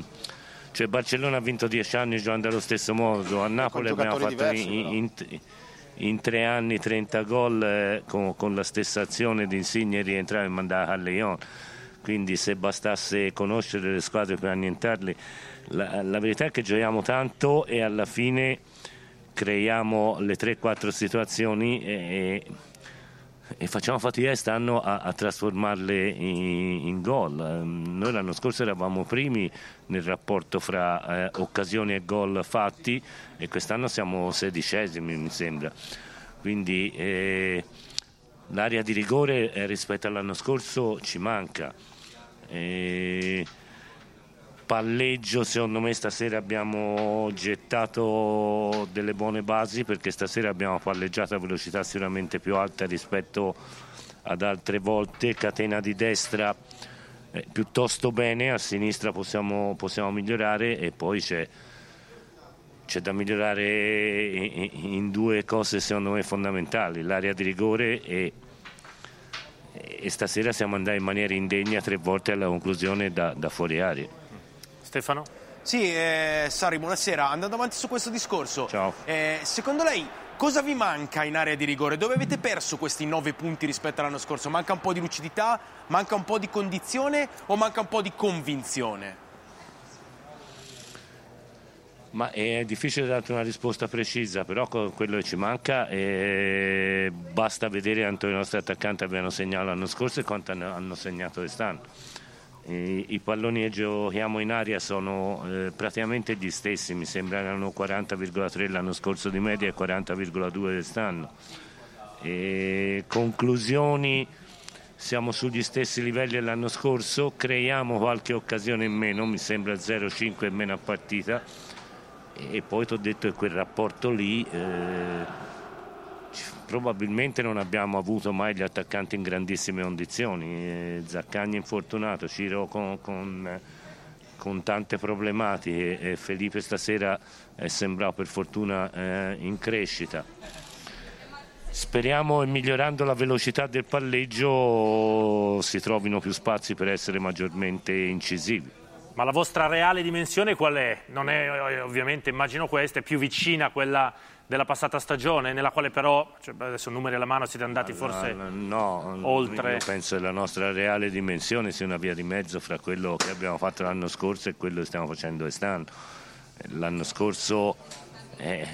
Cioè Barcellona ha vinto dieci anni giocando allo stesso modo, a Napoli abbiamo fatto diversi, in, in- in tre anni 30 gol eh, con, con la stessa azione di Insigne rientrare e mandare a Leon. Quindi se bastasse conoscere le squadre per annientarle, la, la verità è che giochiamo tanto e alla fine creiamo le 3-4 situazioni e, e facciamo fatica quest'anno a, a trasformarle in, in gol. Ehm, Noi l'anno scorso eravamo primi nel rapporto fra eh, occasioni e gol fatti e quest'anno siamo sedicesimi mi sembra. Quindi eh, l'area di rigore eh, rispetto all'anno scorso ci manca. Eh, palleggio secondo me stasera abbiamo gettato delle buone basi perché stasera abbiamo palleggiato a velocità sicuramente più alta rispetto ad altre volte. Catena di destra eh, piuttosto bene a sinistra possiamo, possiamo migliorare e poi c'è c'è da migliorare in, in due cose secondo me fondamentali l'area di rigore e, e stasera siamo andati in maniera indegna tre volte alla conclusione da, da fuori area Stefano? Sì, eh, Sari, buonasera. Andando avanti su questo discorso, Ciao. eh, secondo lei cosa vi manca in area di rigore? Dove avete perso questi nove punti rispetto all'anno scorso? Manca un po' di lucidità, manca un po' di condizione o manca un po' di convinzione? Ma è difficile darti una risposta precisa, però quello che ci manca è... basta vedere quanto i nostri attaccanti abbiano segnato l'anno scorso e quanto hanno hanno segnato quest'anno. I, palloni che giochiamo in aria sono eh, praticamente gli stessi, mi sembra erano 40,3 l'anno scorso di media e 40,2 quest'anno. Conclusioni, siamo sugli stessi livelli dell'anno scorso, creiamo qualche occasione in meno, mi sembra 0,5 in meno a partita e poi ti ho detto che quel rapporto lì eh, probabilmente non abbiamo avuto mai gli attaccanti in grandissime condizioni eh, Zaccagni infortunato Ciro con, con- con tante problematiche e Felipe stasera è sembrato per fortuna eh, in crescita Speriamo e migliorando la velocità del palleggio si trovino più spazi per essere maggiormente incisivi. Ma la vostra reale dimensione qual è? Non è eh, ovviamente, immagino questa, è più vicina a quella della passata stagione, nella quale però, cioè, adesso numeri alla mano, siete andati forse no, oltre. Io penso che la nostra reale dimensione sia una via di mezzo fra quello che abbiamo fatto l'anno scorso e quello che stiamo facendo quest'anno. L'anno scorso eh,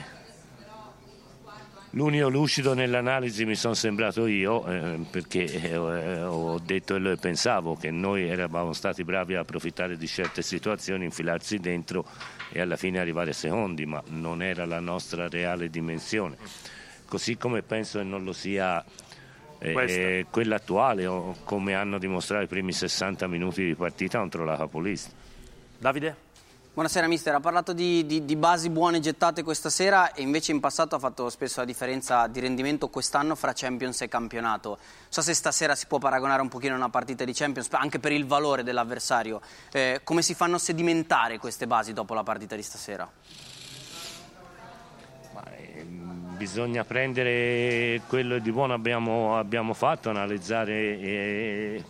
L'unico lucido nell'analisi mi sono sembrato io, eh, perché eh, ho detto quello che pensavo, che noi eravamo stati bravi a approfittare di certe situazioni, infilarsi dentro e alla fine arrivare secondi, ma non era la nostra reale dimensione. Così come penso che non lo sia eh, quella attuale, o come hanno dimostrato i primi 60 minuti di partita contro la capolista. Davide? Buonasera mister, ha parlato di, di, di, basi buone gettate questa sera e invece in passato ha fatto spesso la differenza di rendimento quest'anno fra Champions e campionato. So se stasera si può paragonare un pochino a una partita di Champions, anche per il valore dell'avversario. Eh, come si fanno sedimentare queste basi dopo la partita di stasera? Eh, bisogna prendere quello di buono abbiamo, abbiamo fatto, analizzare... Eh,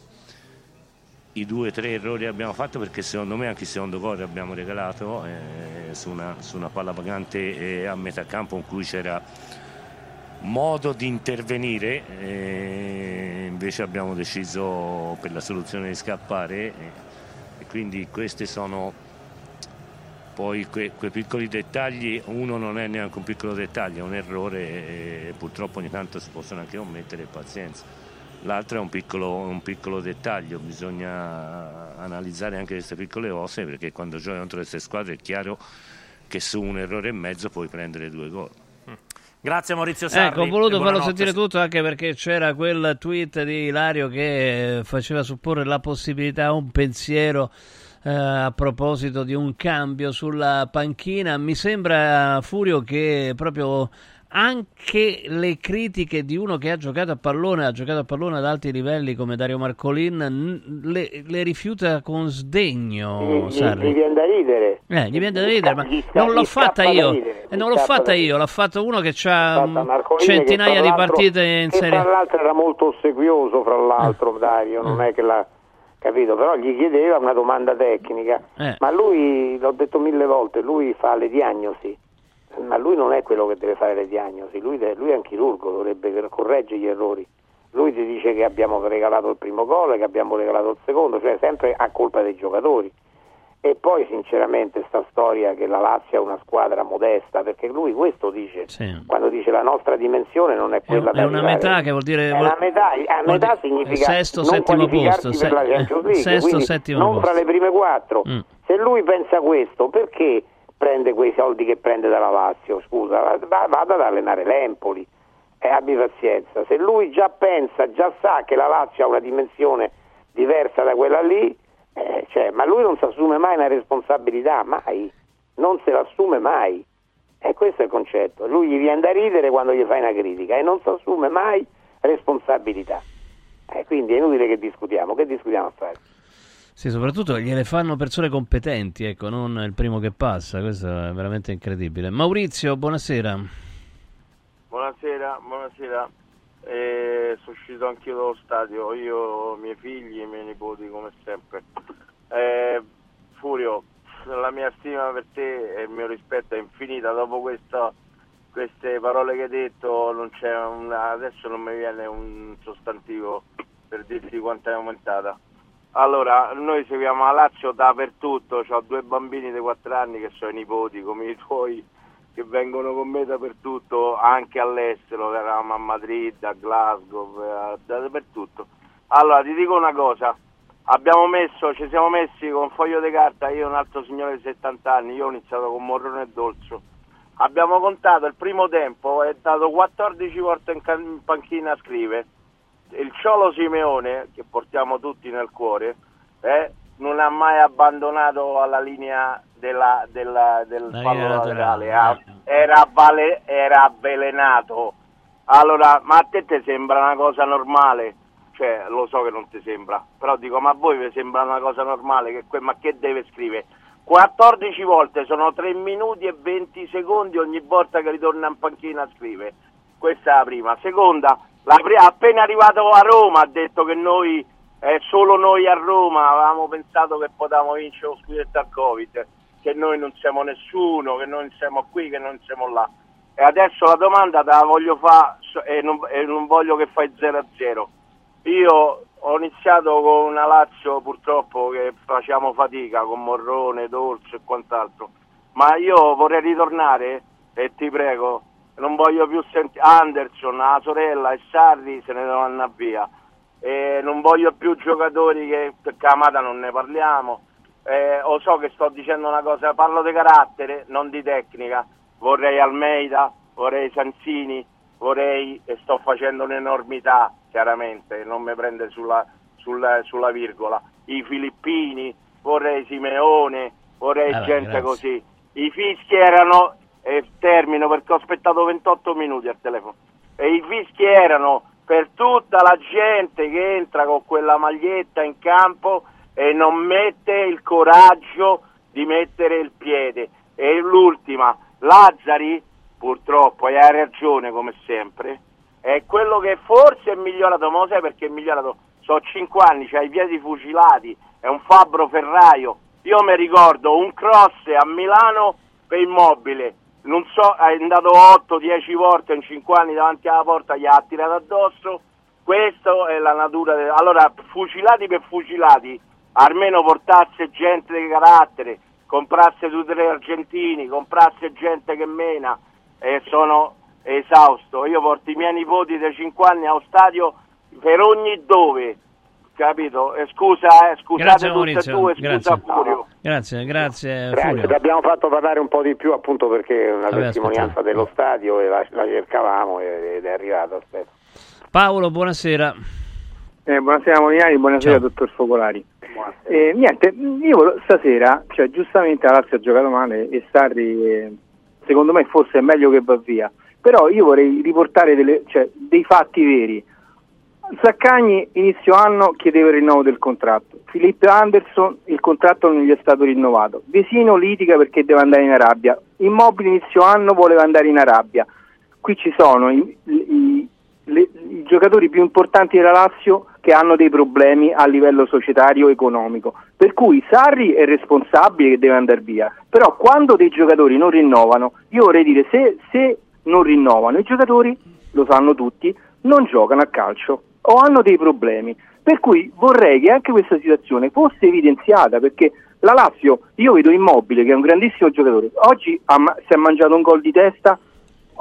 i due o tre errori che abbiamo fatto perché secondo me anche il secondo gol abbiamo regalato eh, su, una, su, una, palla vagante eh, a metà campo in cui c'era modo di intervenire eh, invece abbiamo deciso per la soluzione di scappare eh, e quindi questi sono poi que, quei piccoli dettagli. Uno non è neanche un piccolo dettaglio è un errore e purtroppo ogni tanto si possono anche commettere pazienza l'altro è un piccolo, un piccolo, dettaglio, bisogna analizzare anche queste piccole cose perché quando giochi contro queste squadre è chiaro che su un errore e mezzo puoi prendere due gol. Grazie Maurizio Sarri. Ecco, ho voluto farlo sentire tutto anche perché c'era quel tweet di Ilario che faceva supporre la possibilità, un pensiero eh, a proposito di un cambio sulla panchina. Mi sembra, Furio, che proprio anche le critiche di uno che ha giocato a pallone, ha giocato a pallone ad alti livelli come Dario Marcolin, le, le rifiuta con sdegno. Gli, gli, gli viene da ridere. Eh, gli viene da ridere, ma non l'ho fatta io. Eh, non l'ho fatta io, l'ha fatto uno che ha centinaia di partite in serie. Tra l'altro era molto ossequioso, fra l'altro, eh. Dario, non eh. è che l'ha capito, però gli chiedeva una domanda tecnica, eh. ma lui, l'ho detto mille volte, lui fa le diagnosi ma lui non è quello che deve fare le diagnosi, lui, lui è un chirurgo, dovrebbe correggere gli errori. Lui ti dice che abbiamo regalato il primo gol, che abbiamo regalato il secondo, cioè sempre a colpa dei giocatori. E poi sinceramente sta storia che la Lazio è una squadra modesta, perché lui questo dice, sì. quando dice la nostra dimensione non è quella è, da È una metà che vuol dire... È metà, a metà significa sesto, settimo posto, se, League, sesto, settimo non posto. fra le prime quattro. Mm. Se lui pensa questo, perché prende quei soldi che prende dalla Lazio, scusa, vada ad allenare l'Empoli e abbi pazienza. Se lui già pensa, già sa che la Lazio ha una dimensione diversa da quella lì, eh, cioè, ma lui non si assume mai una responsabilità, mai, non se l'assume mai. E questo è il concetto. Lui gli viene da ridere quando gli fai una critica e non si assume mai responsabilità. Eh, quindi è inutile che discutiamo, che discutiamo a fare? Sì, soprattutto gliele fanno persone competenti, ecco, non il primo che passa, questo è veramente incredibile. Maurizio, buonasera. Buonasera, buonasera. Eh, sono uscito anch'io dallo stadio, io, miei figli e miei nipoti come sempre. Eh, Furio, la mia stima per te e il mio rispetto è infinita, dopo questa, queste parole che hai detto non una, adesso non mi viene un sostantivo per dirti quanto è aumentata allora, noi seguiamo la Lazio dappertutto, ho due bambini di 4 anni che sono i nipoti come i tuoi che vengono con me dappertutto, anche all'estero, eravamo a Madrid, a Glasgow, dappertutto. Allora, ti dico una cosa, abbiamo messo, ci siamo messi con un foglio di carta, io e un altro signore di 70 anni, io ho iniziato con Morrone e Dolcio, abbiamo contato il primo tempo, è stato 14 volte in, can- in panchina a scrivere, il Ciolo Simeone, che portiamo tutti nel cuore, eh, non ha mai abbandonato alla linea della, della, del fallo laterale, era, vale, era, avvelenato. Allora, ma a te ti sembra una cosa normale? Cioè, lo so che non ti sembra, però dico, ma a voi vi sembra una cosa normale? Che que- ma che deve scrivere? 14 volte, sono 3 minuti e 20 secondi ogni volta che ritorna in panchina a scrivere Questa è la prima. Seconda, pri- appena arrivato a Roma ha detto che noi, eh, solo noi a Roma avevamo pensato che potevamo vincere lo scudetto al Covid, che noi non siamo nessuno, che noi non siamo qui, che non siamo là. E adesso la domanda te la voglio fare e e non voglio che fai 0-0. Io ho iniziato con una Lazio purtroppo che facciamo fatica con Morrone, Dorso e quant'altro, ma io vorrei ritornare e ti prego, non voglio più sentire Anderson, la sorella e Sarri se ne devono andare via. E non voglio più giocatori che per Camata non ne parliamo. Eh, lo so che sto dicendo una cosa, parlo di carattere, non di tecnica. Vorrei Almeida, vorrei Sanzini, vorrei e sto facendo un'enormità, chiaramente, non mi prende sulla, sulla, sulla virgola. I Filippini, vorrei Simeone, vorrei Vabbè, gente grazie. così. I fischi erano, e termino perché ho aspettato 28 minuti al telefono, e i fischi erano per tutta la gente che entra con quella maglietta in campo e non mette il coraggio di mettere il piede. E l'ultima, Lazzari, purtroppo, e hai ragione come sempre, è quello che forse è migliorato, ma lo sai perché è migliorato? So 5 anni, c'ha i piedi fucilati, è un fabbro ferraio. Io mi ricordo un cross a Milano per immobile, non so, è andato 8-10 volte in 5 anni davanti alla porta, gli ha tirato addosso. Questa è la natura. de- Allora, fucilati per fucilati, almeno portasse gente di carattere, comprasse tutti gli argentini, comprasse gente che mena e sono esausto. Io porto i miei nipoti dei 5 anni allo stadio per ogni dove, capito? E scusa, eh, scusate Grazie, tutte Maurizio, e due, scusa grazie. Furio. Grazie, grazie Grazie, Furio. ti abbiamo fatto parlare un po' di più appunto perché è una Vabbè, testimonianza aspetta. dello stadio e la, la cercavamo ed è arrivata. Aspetta. Paolo, buonasera. Eh, buonasera Moniani, buonasera dottor Focolari. Eh, niente, io stasera, cioè giustamente la Lazio ha giocato male e Sarri eh, secondo me forse è meglio che va via, però io vorrei riportare delle- cioè, dei fatti veri. Zaccagni inizio anno chiedeva il rinnovo del contratto, Filippo Anderson il contratto non gli è stato rinnovato, Vesino litiga perché deve andare in Arabia, Immobile inizio anno voleva andare in Arabia, qui ci sono i, i- le- i giocatori più importanti della Lazio che hanno dei problemi a livello societario e economico. Per cui Sarri è responsabile che deve andare via. Però quando dei giocatori non rinnovano, io vorrei dire se, se non rinnovano i giocatori, lo sanno tutti, non giocano a calcio o hanno dei problemi. Per cui vorrei che anche questa situazione fosse evidenziata perché la Lazio, io vedo Immobile che è un grandissimo giocatore, oggi ha si è mangiato un gol di testa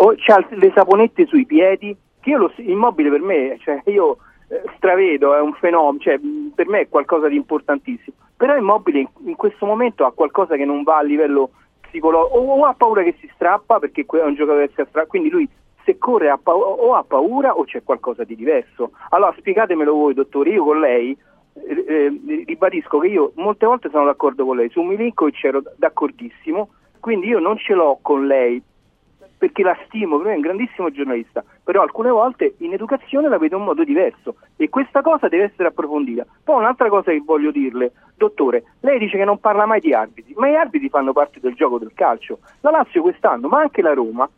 o c'ha le saponette sui piedi, che io lo, immobile per me, cioè io eh, stravedo, è un fenomeno, cioè, per me è qualcosa di importantissimo. Però immobile in, in questo momento ha qualcosa che non va a livello psicologico, o, o ha paura che si strappa perché è un giocatore che si strappa, quindi lui se corre pa- o ha paura o c'è qualcosa di diverso. Allora spiegatemelo voi dottore, io con lei eh, eh, ribadisco che io molte volte sono d'accordo con lei, su Milinkovic ero d'accordissimo, quindi io non ce l'ho con lei perché la stimo, per è un grandissimo giornalista, però alcune volte in educazione la vedo in modo diverso e questa cosa deve essere approfondita. Poi un'altra cosa che voglio dirle, dottore, lei dice che non parla mai di arbitri, ma gli arbitri fanno parte del gioco del calcio. La Lazio quest'anno, ma anche la Roma,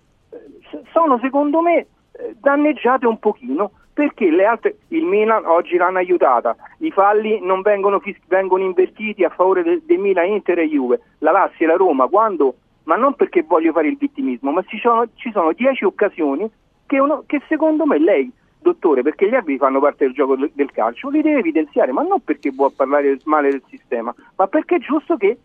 sono secondo me eh, danneggiate un pochino perché le altre, il Milan oggi l'hanno aiutata, i falli non vengono, vengono invertiti a favore del de Milan, Inter e Juve, la Lazio e la Roma quando, ma non perché voglio fare il vittimismo, ma ci sono, ci sono dieci occasioni che, uno- che secondo me lei, dottore, perché gli arbitri fanno parte del gioco del, del calcio, li deve evidenziare, ma non perché vuole parlare male del sistema, ma perché è giusto che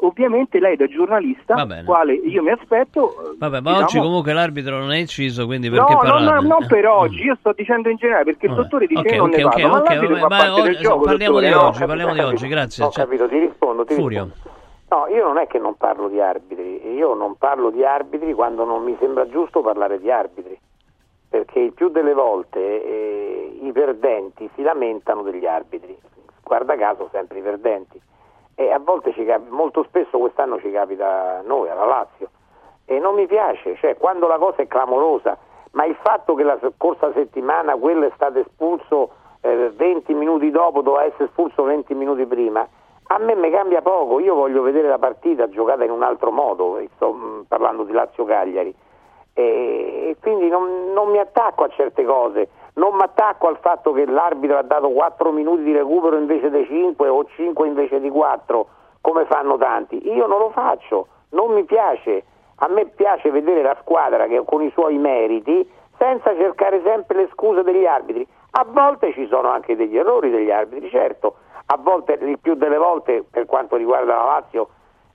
ovviamente lei da giornalista, quale io mi aspetto, eh, Vabbè, ma diciamo- oggi comunque l'arbitro non è inciso, quindi No, perché no, parlare? no, non per oggi, io sto dicendo in generale perché il dottore dice Ok, che non ok, ne ok, parla, ma ok, l'arbitro vabbè, fa ma oggi- gioco, parliamo dottore, di no? oggi, parliamo di oggi, grazie. Ho Cioè- capito, ti rispondo, ti Furio. rispondo. No, io non è che non parlo di arbitri, io non parlo di arbitri quando non mi sembra giusto parlare di arbitri, perché il più delle volte eh, i perdenti si lamentano degli arbitri, guarda caso sempre i perdenti, e a volte ci cap- molto spesso quest'anno ci capita a noi, alla Lazio, e non mi piace, cioè quando la cosa è clamorosa, ma il fatto che la scorsa settimana quello è stato espulso eh, 20 minuti dopo, doveva essere espulso 20 minuti prima, a me mi cambia poco, io voglio vedere la partita giocata in un altro modo, e sto mm, parlando di Lazio Cagliari. e quindi non, non mi attacco a certe cose, non mi attacco al fatto che l'arbitro ha dato 4 minuti di recupero invece di 5 o 5 invece di 4, come fanno tanti. Io non lo faccio, non mi piace. A me piace vedere la squadra che con i suoi meriti, senza cercare sempre le scuse degli arbitri. A volte ci sono anche degli errori degli arbitri, certo, a volte, il più delle volte, per quanto riguarda la Lazio,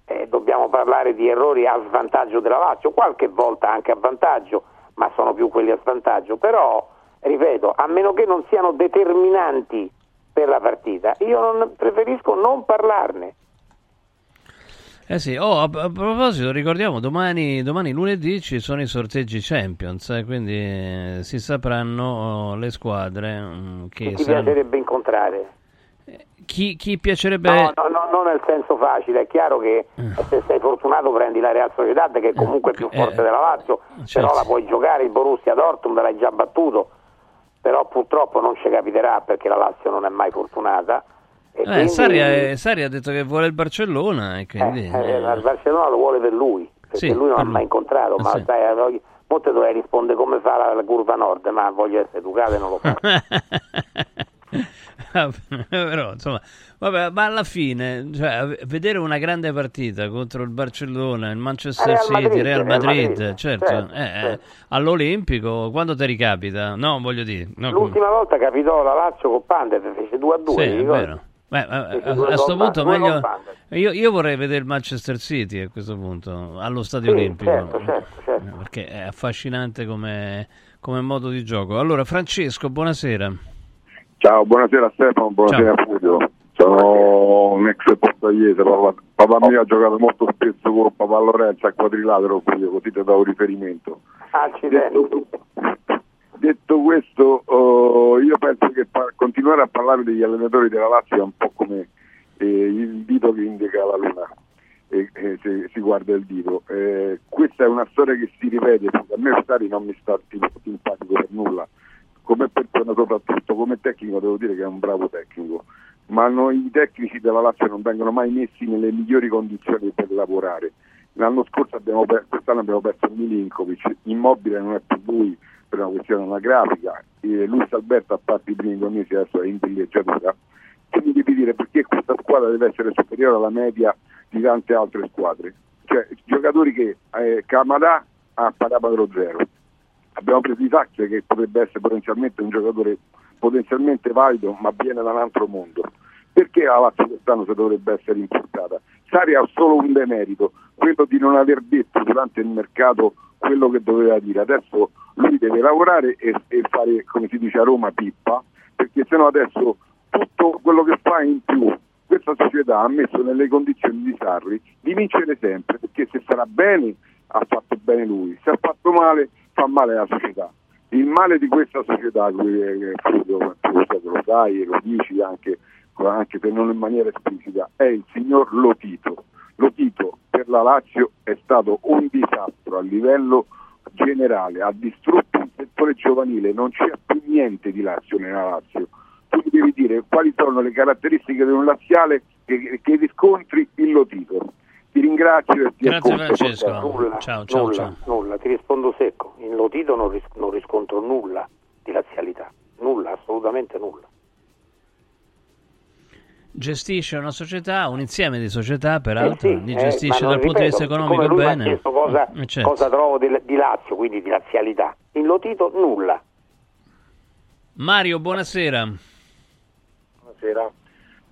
eh, dobbiamo parlare di errori a svantaggio della Lazio, qualche volta anche a vantaggio, ma sono più quelli a svantaggio. Però, ripeto, a meno che non siano determinanti per la partita, io non, preferisco non parlarne. Eh sì, oh, a, a proposito, ricordiamo, domani, domani, lunedì ci sono i sorteggi Champions, eh, quindi eh, si sapranno oh, le squadre mm, che... Chi ti saranno... piacerebbe incontrare? Chi, chi piacerebbe... No, no, no, non nel senso facile, è chiaro che se sei fortunato prendi la Real Sociedad che è comunque più forte della Lazio, certo. però la puoi giocare, il Borussia Dortmund l'hai già battuto, però purtroppo non ci capiterà perché la Lazio non è mai fortunata. E Eh, quindi- Sarri, ha, Sarri ha detto che vuole il Barcellona e quindi... Eh, il Barcellona lo vuole per lui, perché Sì, lui non per ha lui. mai incontrato, ma Sì. sai, allora, mo te dovrei rispondere come fa la, la curva nord, ma voglio essere educato e non lo faccio. Però, insomma, vabbè, ma alla fine, cioè, vedere una grande partita contro il Barcellona, il Manchester Real City, Madrid, Real Madrid, Madrid, certo, certo, eh, eh, certo. all'Olimpico, quando ti ricapita? No, voglio dire, no, come- L'ultima volta capitò la Lazio con Pandet, fece 2 a 2, Sì, vero. Beh, eh, a, a questo punto meglio io, io vorrei vedere il Manchester City a questo punto allo stadio Sì, olimpico certo, certo, certo. Eh, perché è affascinante come, come modo di gioco allora Francesco buonasera Ciao, buonasera Stefano, buonasera Fulvio. Sono un ex portagliese, papà, papà mio ha giocato molto spesso con papà Lorenzo a quadrilatero, Fulvio, così ti do riferimento. Accidenti. Detto questo, oh, io penso che par- continuare a parlare degli allenatori della Lazio è un po' come eh, il dito che indica la luna, e, e se si guarda il dito. Eh, questa è una storia che si ripete, a me Stari non mi sta sim- simpatico per nulla, come persona soprattutto, come tecnico devo dire che è un bravo tecnico, ma noi, i tecnici della Lazio non vengono mai messi nelle migliori condizioni per lavorare. L'anno scorso abbiamo per- quest'anno abbiamo perso Milinkovic, immobile non è più lui per una questione anagrafica, e Luis Alberto a parte i primi due mesi adesso è in villeggiatura, quindi devi dire perché questa squadra deve essere superiore alla media di tante altre squadre. Cioè, giocatori che eh, Camarà ha parametro zero. Abbiamo preso Isacchia che potrebbe essere potenzialmente un giocatore potenzialmente valido, ma viene da un altro mondo. Perché la Lazio quest'anno si dovrebbe essere importata? Sari ha solo un demerito, quello di non aver detto durante il mercato quello che doveva dire. Adesso lui deve lavorare e, e fare, come si dice a Roma, pippa, perché sennò adesso tutto quello che fa in più questa società ha messo nelle condizioni di Sarri di vincere sempre, perché se sarà bene ha fatto bene lui, se ha fatto male fa male la società. Il male di questa società, tu lo sai, e lo dici anche, anche se non in maniera esplicita, è il signor Lotito. Lotito per la Lazio è stato un disastro a livello generale, ha distrutto il settore giovanile, non c'è più niente di Lazio nella Lazio. Tu devi dire quali sono le caratteristiche di un laziale che, che riscontri il Lotito. Ti ringrazio e ti Grazie ascolto. Francesco. Nulla, Ciao, ciao, nulla, ciao. nulla, ti rispondo secco. In Lotito non, ris- non riscontro nulla di lazialità, nulla, assolutamente nulla. gestisce una società un insieme di società peraltro Eh sì, li eh, gestisce ma dal punto di vista economico bene cosa, Eh, certo. cosa trovo di, di Lazio, quindi di lazialità. In Lotito nulla. Mario buonasera Buonasera.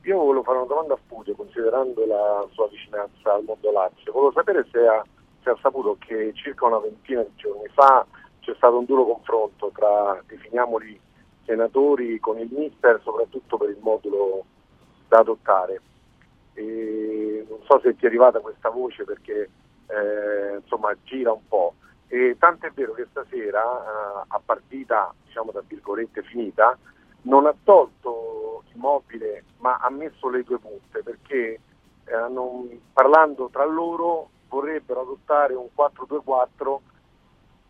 Io volevo fare una domanda a Fulvio, considerando la sua vicinanza al mondo Lazio. Volevo sapere se ha, se ha saputo che circa una ventina di giorni fa c'è stato un duro confronto tra, definiamoli, senatori con il mister, soprattutto per il modulo da adottare. E non so se ti è arrivata questa voce perché eh, insomma gira un po'. E tanto è vero che stasera, eh, a partita diciamo tra virgolette finita, non ha tolto Immobile ma ha messo le due punte perché eh, hanno- parlando tra loro vorrebbero adottare un 4-2-4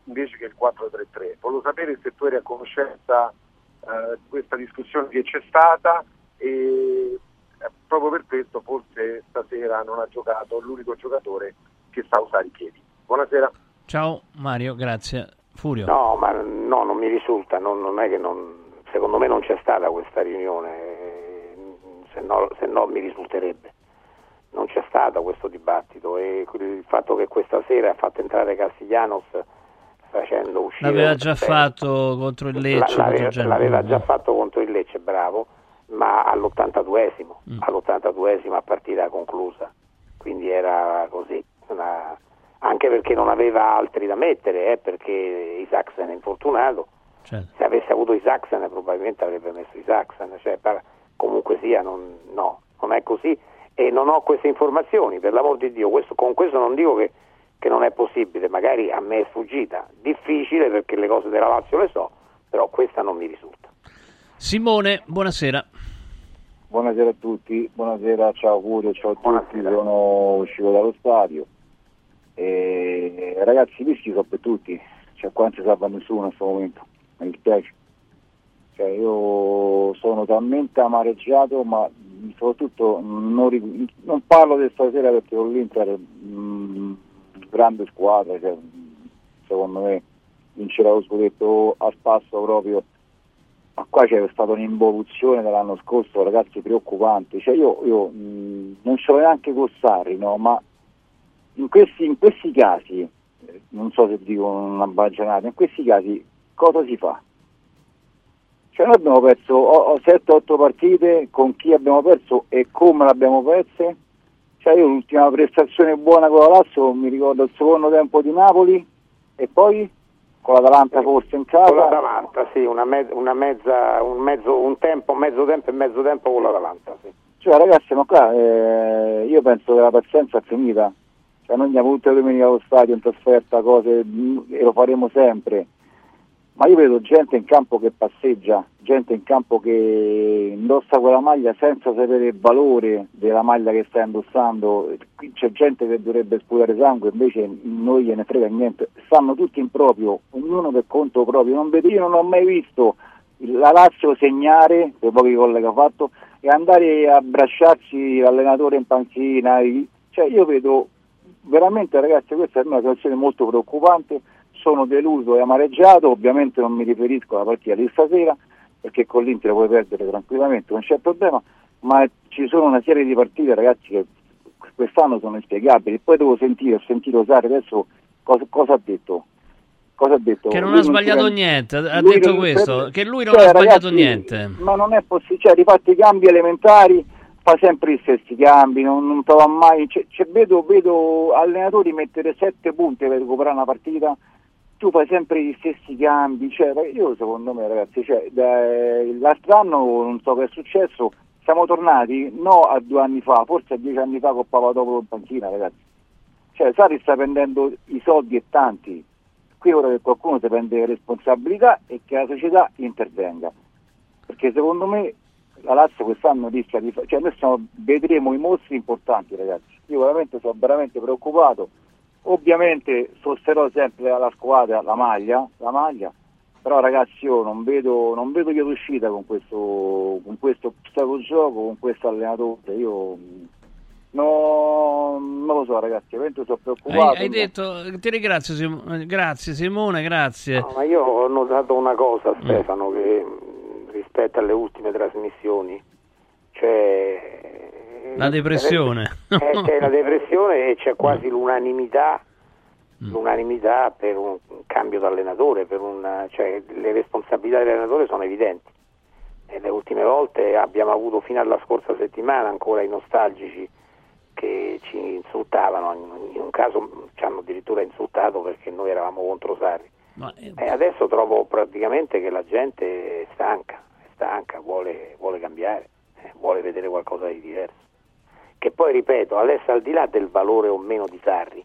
invece che il 4-3-3. Volevo sapere se tu eri a conoscenza eh, di questa discussione che c'è stata e eh, proprio per questo forse stasera non ha giocato l'unico giocatore che sa usare i piedi. Buonasera. Ciao Mario, grazie. Furio. No, ma no, non mi risulta, non, non è che non, secondo me non c'è stata questa riunione, se no, se no mi risulterebbe. Non c'è stato questo dibattito e il fatto che questa sera ha fatto entrare Castiglianos facendo uscire... L'aveva già fatto contro il Lecce. L'aveva, l'aveva già fatto contro il Lecce, bravo, ma all'82esimo, Mm. all'82esimo a partita conclusa, quindi era così, una- anche perché non aveva altri da mettere, eh, perché Isaacsen è infortunato, Certo. se avesse avuto Isaacsen probabilmente avrebbe messo Isaacsen, cioè, par- comunque sia, non, no, non è così e non ho queste informazioni, per l'amor di Dio, questo- con questo non dico che, che non è possibile, magari a me è sfuggita, difficile perché le cose della Lazio le so, però questa non mi risulta. Simone, buonasera. Buonasera a tutti, buonasera, ciao Curio, ciao a tutti, sono uscito dallo stadio. E, ragazzi, i rischi sono per tutti, cioè qua non si salva nessuno in questo momento, mi dispiace. Cioè, io sono talmente amareggiato, ma soprattutto non, non parlo di stasera perché con l'Inter mh, grande squadra, cioè, secondo me vincerà lo scudetto a spasso proprio ma qua c'è stata un'involuzione dall'anno scorso, ragazzi, preoccupante. Cioè io, io, mh, non ce l'ho neanche con Sarri, no? ma in questi, in questi casi, eh, non so se dico una baggianata, in questi casi cosa si fa? Cioè noi abbiamo perso 7-8 partite, con chi abbiamo perso e come l'abbiamo perse? Cioè io l'ultima prestazione buona con la Lazio mi ricordo il secondo tempo di Napoli e poi con l'Atalanta forse in casa. Con l'Atalanta, sì, una, me- una mezza, un, mezzo, un tempo, mezzo tempo e mezzo tempo con l'Atalanta, sì. Cioè ragazzi, ma qua eh, io penso che la pazienza è finita. Cioè, noi andiamo tutte le domeniche allo stadio in trasferta, cose e lo faremo sempre. Ma io vedo gente in campo che passeggia, gente in campo che indossa quella maglia senza sapere il valore della maglia che sta indossando. Qui c'è gente che dovrebbe sputare sangue, invece non gliene frega niente. Stanno tutti in proprio, ognuno per conto proprio. Non vedo, io non ho mai visto la Lazio segnare, per pochi gol che ha fatto, e andare a abbracciarsi l'allenatore in panchina. Cioè io vedo veramente ragazzi questa è una situazione molto preoccupante, sono deluso e amareggiato, ovviamente non mi riferisco alla partita di stasera, perché con l'Inter puoi perdere tranquillamente, non c'è problema, ma ci sono una serie di partite ragazzi che quest'anno sono inspiegabili, poi devo sentire, ho sentito Sari adesso cosa, cosa ha detto. Cosa ha detto? Che non Lui ha sbagliato rende- niente, ha lui detto non- questo, che lui non Cioè, ha sbagliato ragazzi, niente. Ma non è possibile, cioè rifatti i cambi elementari, fa sempre gli stessi cambi, non, non trova mai, cioè, cioè, vedo, vedo allenatori mettere sette punti per recuperare una partita, tu fai sempre gli stessi cambi, cioè, io secondo me ragazzi, cioè, da- l'altro anno non so che è successo, siamo tornati no a due anni fa, forse a dieci anni fa con Papadopoulos in panchina ragazzi, cioè Sari sta prendendo i soldi e tanti, qui ora che qualcuno si prende le responsabilità e che la società intervenga, perché secondo me la Lazio quest'anno rischia di fa- cioè noi stiamo- vedremo i mostri importanti ragazzi, io veramente sono veramente preoccupato, ovviamente sosterrò sempre la squadra, la maglia, la maglia, però ragazzi io non vedo, non vedo via d'uscita con questo, con questo stato gioco, con questo allenatore, io mh, no, non lo so ragazzi, veramente sono preoccupato. Hai, hai detto, ti ringrazio Simone, grazie Simone, grazie. No, ma io ho notato una cosa Stefano che mh, rispetto alle ultime trasmissioni, cioè La depressione. eh, c'è la depressione e c'è quasi l'unanimità, l'unanimità per un cambio d'allenatore, per un, cioè, le responsabilità dell'allenatore sono evidenti. E le ultime volte abbiamo avuto fino alla scorsa settimana ancora i nostalgici che ci insultavano, in, un caso ci hanno addirittura insultato perché noi eravamo contro Sarri. Ma, eh, E adesso trovo praticamente che la gente è stanca, è stanca, vuole, vuole cambiare, eh, vuole vedere qualcosa di diverso. Che poi, ripeto, adesso al di là del valore o meno di Sarri,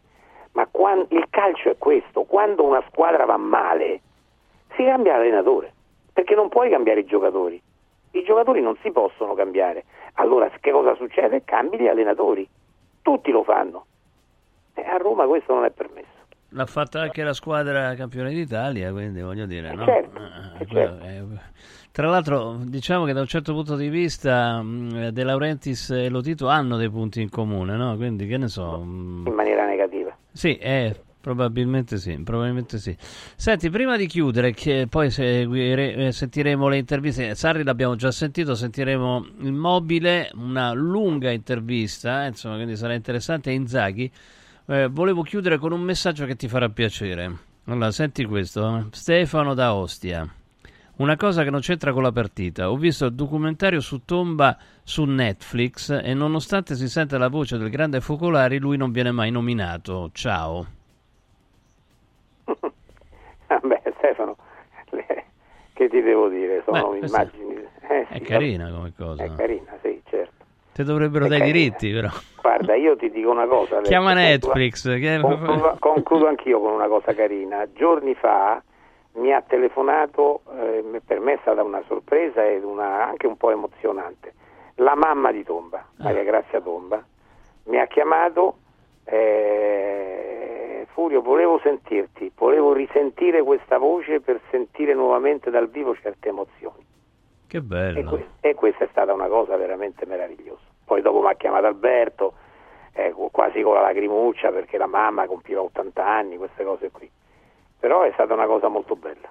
ma quan- il calcio è questo, quando una squadra va male si cambia l'allenatore, perché non puoi cambiare i giocatori, i giocatori non si possono cambiare, allora che cosa succede? Cambi gli allenatori, tutti lo fanno, e a Roma questo non è permesso. L'ha fatta anche la squadra campione d'Italia, quindi voglio dire, no? certo, Eh, quello è- Tra l'altro, diciamo che da un certo punto di vista mh, De Laurentiis e Lotito hanno dei punti in comune, no? Quindi che ne so. mh, in maniera negativa. Sì, eh, Probabilmente sì, probabilmente sì. Senti, prima di chiudere, che poi seguire, eh, sentiremo le interviste, Sarri l'abbiamo già sentito, sentiremo il mobile, una lunga intervista, insomma, quindi sarà interessante. Inzaghi, eh, volevo chiudere con un messaggio che ti farà piacere. Allora, senti questo, eh. Stefano da Ostia. Una cosa che non c'entra con la partita. Ho visto il documentario su Tomba su Netflix e nonostante si sente la voce del grande Focolari, lui non viene mai nominato. Ciao. Beh, Stefano, le- che ti devo dire? Sono Beh, immagini. eh, È sì, carina come cosa. È carina, sì, Ti dovrebbero dai carina. diritti, però. Guarda, io ti dico una cosa. Chiama Netflix. Concludo, concludo anch'io con una cosa carina. Giorni fa mi ha telefonato, eh, per me è stata una sorpresa ed una, anche un po' emozionante. La mamma di Tomba, Maria Grazia Tomba, mi ha chiamato. eh, Furio, volevo sentirti, volevo risentire questa voce per sentire nuovamente dal vivo certe emozioni. Che E, bello. que- e questa è stata una cosa veramente meravigliosa. Poi dopo mi ha chiamato Alberto, eh, quasi con la lacrimuccia perché la mamma compiva 80 anni, queste cose qui. Però è stata una cosa molto bella,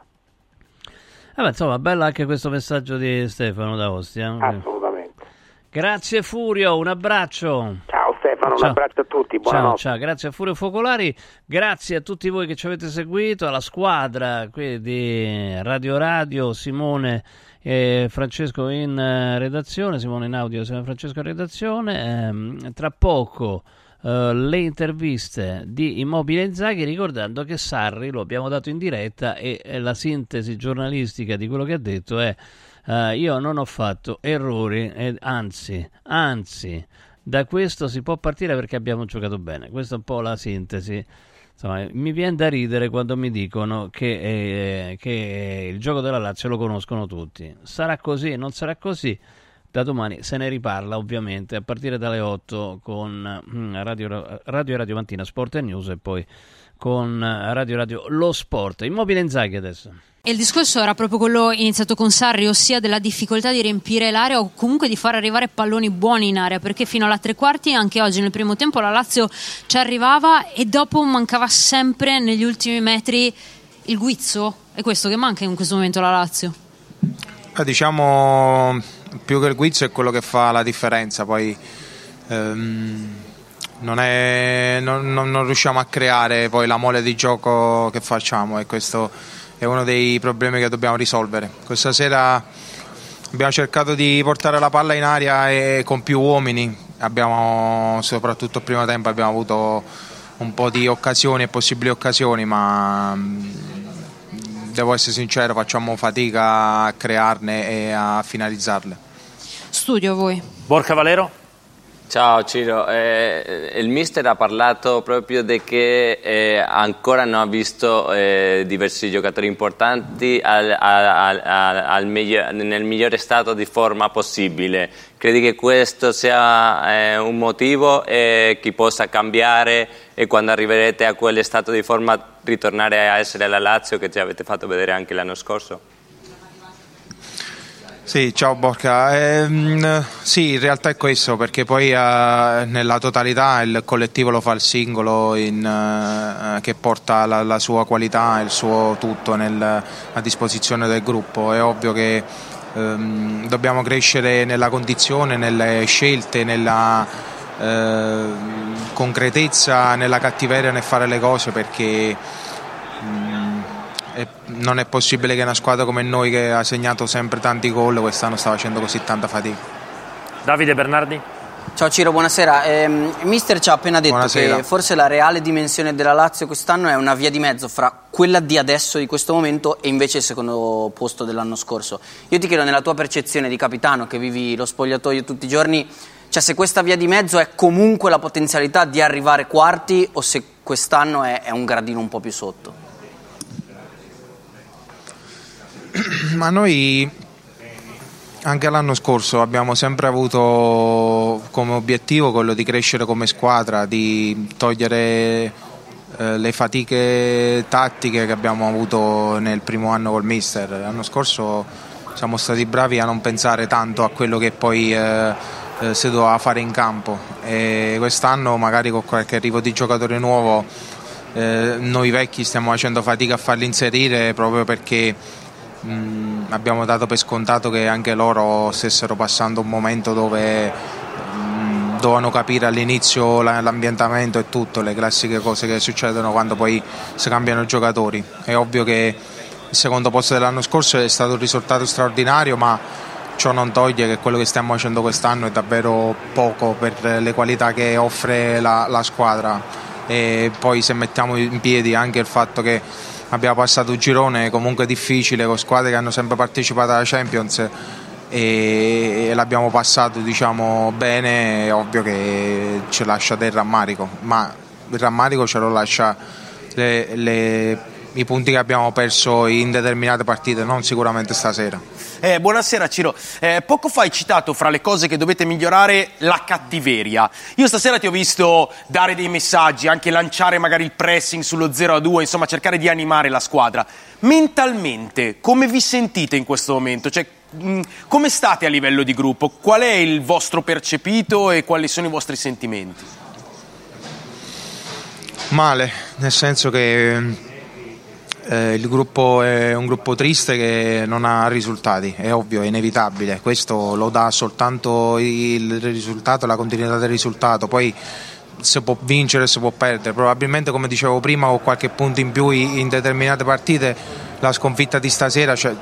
Eh, beh, insomma, bello anche questo messaggio di Stefano da Ostia. assolutamente. Grazie Furio, un abbraccio. Ciao Stefano, un Ciao. abbraccio a tutti, Ciao, buonanotte. ciao, grazie a Furio Focolari, grazie a tutti voi che ci avete seguito, alla squadra qui di Radio Radio, Simone e Francesco in eh, redazione, Simone in audio, Simone Francesco in redazione. Ehm, tra poco eh, le interviste di Immobile Inzaghi, ricordando che Sarri lo abbiamo dato in diretta e, e la sintesi giornalistica di quello che ha detto è eh, io non ho fatto errori, e anzi, anzi, da questo si può partire perché abbiamo giocato bene. Questa è un po' la sintesi. Insomma, mi viene da ridere quando mi dicono che, eh, che il gioco della Lazio lo conoscono tutti. Sarà così, non sarà così. Da domani se ne riparla ovviamente a partire dalle 8 con mm, Radio Radio, Radio Mantina Sport e News e poi con eh, Radio Radio Lo Sport. Immobile Inzaghi adesso. E il discorso era proprio quello iniziato con Sarri, ossia della difficoltà di riempire l'area o comunque di far arrivare palloni buoni in area, perché fino alla tre quarti, anche oggi nel primo tempo, la Lazio ci arrivava e dopo mancava sempre negli ultimi metri il guizzo. È questo che manca in questo momento alla Lazio. Eh, diciamo più che il guizzo è quello che fa la differenza, poi ehm, non, è- non- non- non riusciamo a creare poi la mole di gioco che facciamo e questo è uno dei problemi che dobbiamo risolvere. Questa sera abbiamo cercato di portare la palla in aria e con più uomini, abbiamo, soprattutto il primo tempo abbiamo avuto un po' di occasioni e possibili occasioni, ma mm, devo essere sincero, facciamo fatica a crearne e a finalizzarle. Studio voi. Borca Valero? Ciao Ciro, Eh, il mister ha parlato proprio di che eh, ancora non ha visto eh, diversi giocatori importanti al- al- al miglior- nel migliore stato di forma possibile. Credi che questo sia eh, un motivo e che possa cambiare e quando arriverete a quel stato di forma ritornare a essere la Lazio che ci avete fatto vedere anche l'anno scorso? Sì, ciao Borca. Ehm, sì, in realtà è questo, perché poi eh, nella totalità il collettivo lo fa il singolo in, eh, che porta la, la sua qualità e il suo tutto nel- a disposizione del gruppo. È ovvio che ehm, dobbiamo crescere nella condizione, nelle scelte, nella eh, concretezza, nella cattiveria nel fare le cose perché è- non è possibile che una squadra come noi che ha segnato sempre tanti gol quest'anno sta facendo così tanta fatica. Davide Bernardi? Ciao Ciro, buonasera. Il mister ci ha appena detto Buonasera. che forse la reale dimensione della Lazio quest'anno è una via di mezzo fra quella di adesso, di questo momento, e invece il secondo posto dell'anno scorso. Io ti chiedo, nella tua percezione di capitano, che vivi lo spogliatoio tutti i giorni, cioè se questa via di mezzo è comunque la potenzialità di arrivare quarti o se quest'anno è, è un gradino un po' più sotto? Ma noi anche l'anno scorso abbiamo sempre avuto come obiettivo quello di crescere come squadra, di togliere eh, le fatiche tattiche che abbiamo avuto nel primo anno col mister. L'anno scorso siamo stati bravi a non pensare tanto a quello che poi eh, eh, si doveva fare in campo e quest'anno magari con qualche arrivo di giocatore nuovo eh, noi vecchi stiamo facendo fatica a farli inserire proprio perché mh, mm, abbiamo dato per scontato che anche loro stessero passando un momento dove mh, mm, dovevano capire all'inizio l'ambientamento e tutto, le classiche cose che succedono quando poi si cambiano giocatori. È ovvio che il secondo posto dell'anno scorso è stato un risultato straordinario, ma ciò non toglie che quello che stiamo facendo quest'anno è davvero poco per le qualità che offre la, la squadra e poi se mettiamo in piedi anche il fatto che abbiamo passato un girone comunque difficile con squadre che hanno sempre partecipato alla Champions e, l'abbiamo passato diciamo bene. È ovvio che ci lascia del rammarico ma il rammarico ce lo lascia le, le, i punti che abbiamo perso in determinate partite non sicuramente stasera eh, buonasera Ciro, eh, poco fa hai citato fra le cose che dovete migliorare la cattiveria. Io stasera ti ho visto dare dei messaggi, anche lanciare magari il pressing sullo 0 a 2, insomma cercare di animare la squadra. Mentalmente, come vi sentite in questo momento? Cioè, mh, mm, come state a livello di gruppo? Qual è il vostro percepito e quali sono i vostri sentimenti? Male, nel senso che eh, il gruppo è un gruppo triste che non ha risultati, è ovvio, è inevitabile, questo lo dà soltanto il risultato, la continuità del risultato, poi si può vincere, si può perdere, probabilmente come dicevo prima con qualche punto in più in determinate partite la sconfitta di stasera cioè,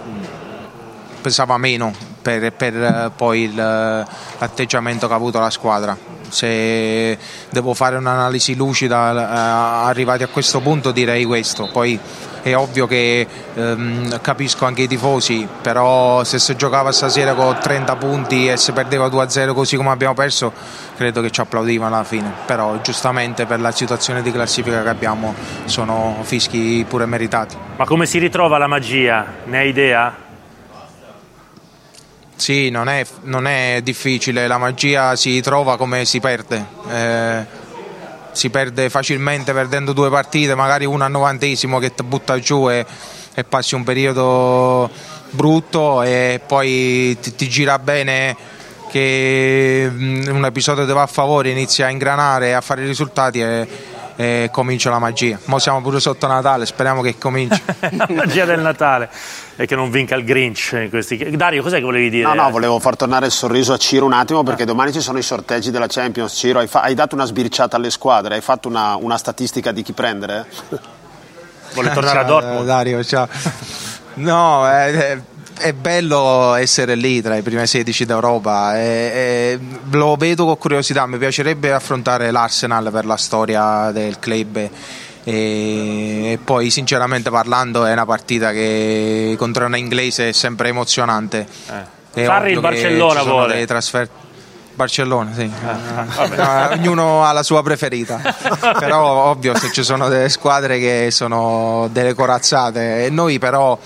pesava meno per, per eh, poi il, l'atteggiamento che ha avuto la squadra. Se devo fare un'analisi lucida eh, arrivati a questo punto direi questo, poi è ovvio che ehm, capisco anche i tifosi, però se si giocava stasera con 30 punti e si perdeva 2-0 così come abbiamo perso, credo che ci applaudivano alla fine, però giustamente per la situazione di classifica che abbiamo sono fischi pure meritati. Ma come si ritrova la magia? Ne hai idea? Sì, non è, non è difficile, la magia si trova come si perde. Eh, si perde facilmente perdendo due partite, magari una al novantesimo che ti butta giù e, e, passi un periodo brutto e poi ti, ti gira bene che mm, un episodio ti va a favore, inizia a ingranare, a fare i risultati e, e comincia la magia. Ora siamo pure sotto Natale, speriamo che cominci. la magia del Natale e che non vinca il Grinch in questi... Dario, cos'è che volevi dire? No, no, volevo far tornare il sorriso a Ciro un attimo perché ah. domani ci sono i sorteggi della Champions. Ciro, hai, fa- hai dato una sbirciata alle squadre, hai fatto una, una statistica di chi prendere? Vuole tornare a Dortmund? Dario, ciao. No, è, è, bello essere lì tra i primi 16 d'Europa. È, è, lo vedo con curiosità. Mi piacerebbe affrontare l'Arsenal per la storia del club e, poi sinceramente parlando è una partita che contro una inglese è sempre emozionante. Eh. Sarri il Barcellona vuole. Trasfer- Barcellona, sì. Eh, no, ognuno ha la sua preferita. però ovvio se ci sono delle squadre che sono delle corazzate e noi però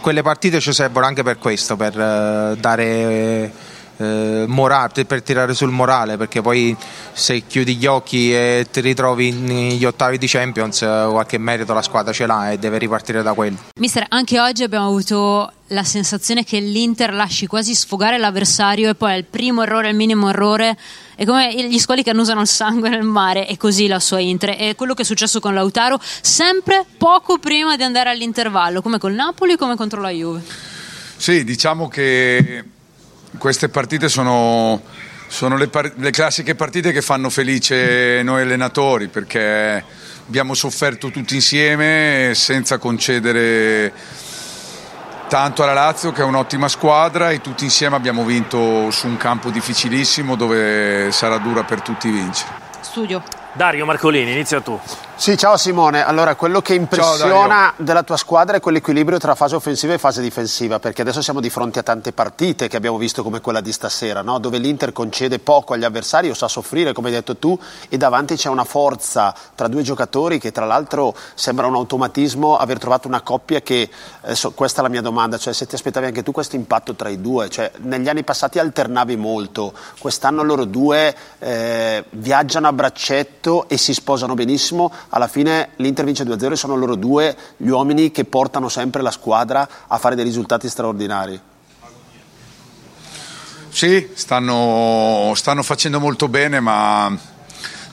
quelle partite ci servono anche per questo, per uh, dare eh, morale, per tirare sul morale, perché poi se chiudi gli occhi e ti ritrovi negli ottavi di Champions, eh, qualche merito la squadra ce l'ha e deve ripartire da quello. Mister, anche oggi abbiamo avuto la sensazione che l'Inter lasci quasi sfogare l'avversario e poi al primo errore, al minimo errore, è come gli squali che annusano il sangue nel mare, è così la sua Inter. È quello che è successo con Lautaro, sempre poco prima di andare all'intervallo, come col Napoli, come contro la Juve. Sì, diciamo che queste partite sono, sono le, par- le, classiche partite che fanno felice noi allenatori perché abbiamo sofferto tutti insieme senza concedere tanto alla Lazio che è un'ottima squadra e tutti insieme abbiamo vinto su un campo difficilissimo dove sarà dura per tutti vincere. Studio. Dario Marcolini, inizia tu. Sì, ciao Simone. Allora, quello che impressiona della tua squadra è quell'equilibrio tra fase offensiva e fase difensiva, perché adesso siamo di fronte a tante partite che abbiamo visto come quella di stasera, no? dove l'Inter concede poco agli avversari o sa soffrire, come hai detto tu, e davanti c'è una forza tra due giocatori che tra l'altro sembra un automatismo aver trovato una coppia che, adesso, questa è la mia domanda, cioè se ti aspettavi anche tu questo impatto tra i due, cioè negli anni passati alternavi molto, quest'anno loro due eh, viaggiano a braccetto e si sposano benissimo alla fine l'Inter vince 2-0 e sono loro due gli uomini che portano sempre la squadra a fare dei risultati straordinari. Sì, stanno, stanno facendo molto bene, ma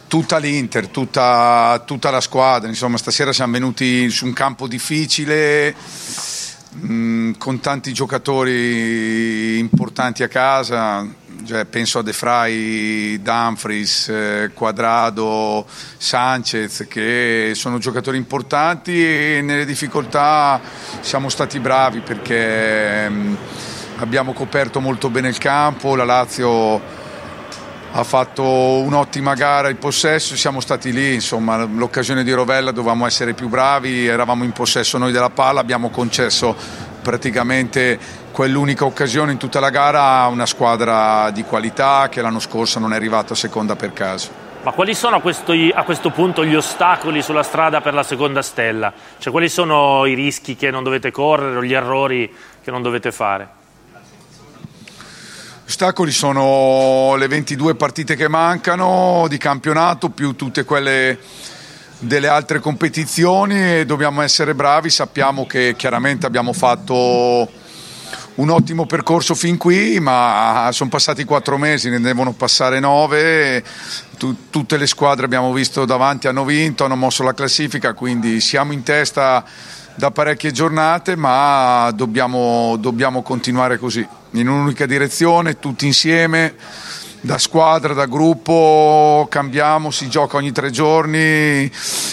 tutta l'Inter, tutta, tutta, la squadra. Insomma, stasera siamo venuti su un campo difficile mm, con tanti giocatori importanti a casa. Cioè, penso a De Frey, Dumfries, eh, Quadrado, Sanchez, che sono giocatori importanti e nelle difficoltà siamo stati bravi perché mh, mm, abbiamo coperto molto bene il campo. La Lazio ha fatto un'ottima gara in possesso, siamo stati lì, insomma l'occasione di Rovella dovevamo essere più bravi, eravamo in possesso noi della palla, abbiamo concesso praticamente quell'unica occasione in tutta la gara a una squadra di qualità che l'anno scorso non è arrivata seconda per caso. Ma quali sono a questo, a questo, punto gli ostacoli sulla strada per la seconda stella? Cioè, quali sono i rischi che non dovete correre o gli errori che non dovete fare? ostacoli sono le 22 partite che mancano di campionato più tutte quelle delle altre competizioni e dobbiamo essere bravi, sappiamo che chiaramente abbiamo fatto un ottimo percorso fin qui, ma sono passati quattro mesi, ne devono passare nove, tutte le squadre abbiamo visto davanti hanno vinto, hanno mosso la classifica, quindi siamo in testa da parecchie giornate, ma dobbiamo, dobbiamo continuare così, in un'unica direzione, tutti insieme, da squadra, da gruppo, cambiamo, si gioca ogni tre giorni,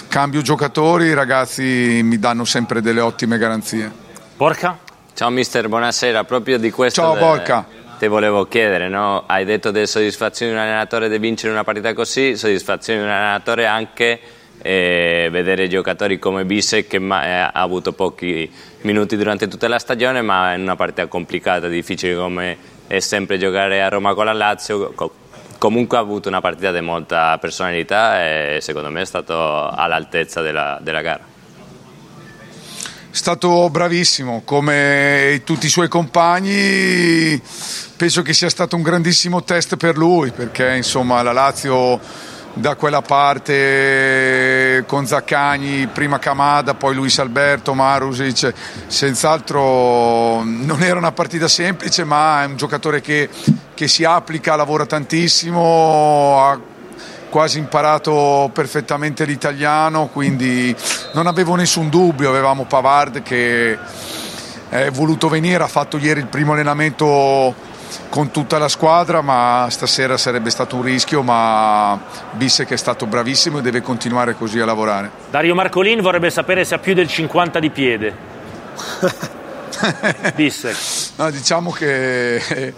cambio giocatori, i ragazzi mi danno sempre delle ottime garanzie. Porca? Ciao mister, buonasera, proprio di questo... Ciao Porca. Ti volevo chiedere, no? hai detto delle soddisfazioni di un allenatore di vincere una partita così, soddisfazioni di un allenatore anche e vedere giocatori come Bissek che ha avuto pochi minuti durante tutta la stagione ma in una partita complicata, difficile come è sempre giocare a Roma con la Lazio comunque ha avuto una partita di molta personalità e secondo me è stato all'altezza della, della gara stato bravissimo come tutti i suoi compagni. Penso che sia stato un grandissimo test per lui perché insomma la Lazio da quella parte con Zaccagni, prima Camada, poi Luis Alberto, Marusic, senz'altro non era una partita semplice ma è un giocatore che, che si applica, lavora tantissimo, ha quasi imparato perfettamente l'italiano, quindi non avevo nessun dubbio, avevamo Pavard che è voluto venire, ha fatto ieri il primo allenamento con tutta la squadra, ma stasera sarebbe stato un rischio, ma Bissek è stato bravissimo e deve continuare così a lavorare. Dario Marcolin vorrebbe sapere se ha più del 50 di piede. Bissek. No, diciamo che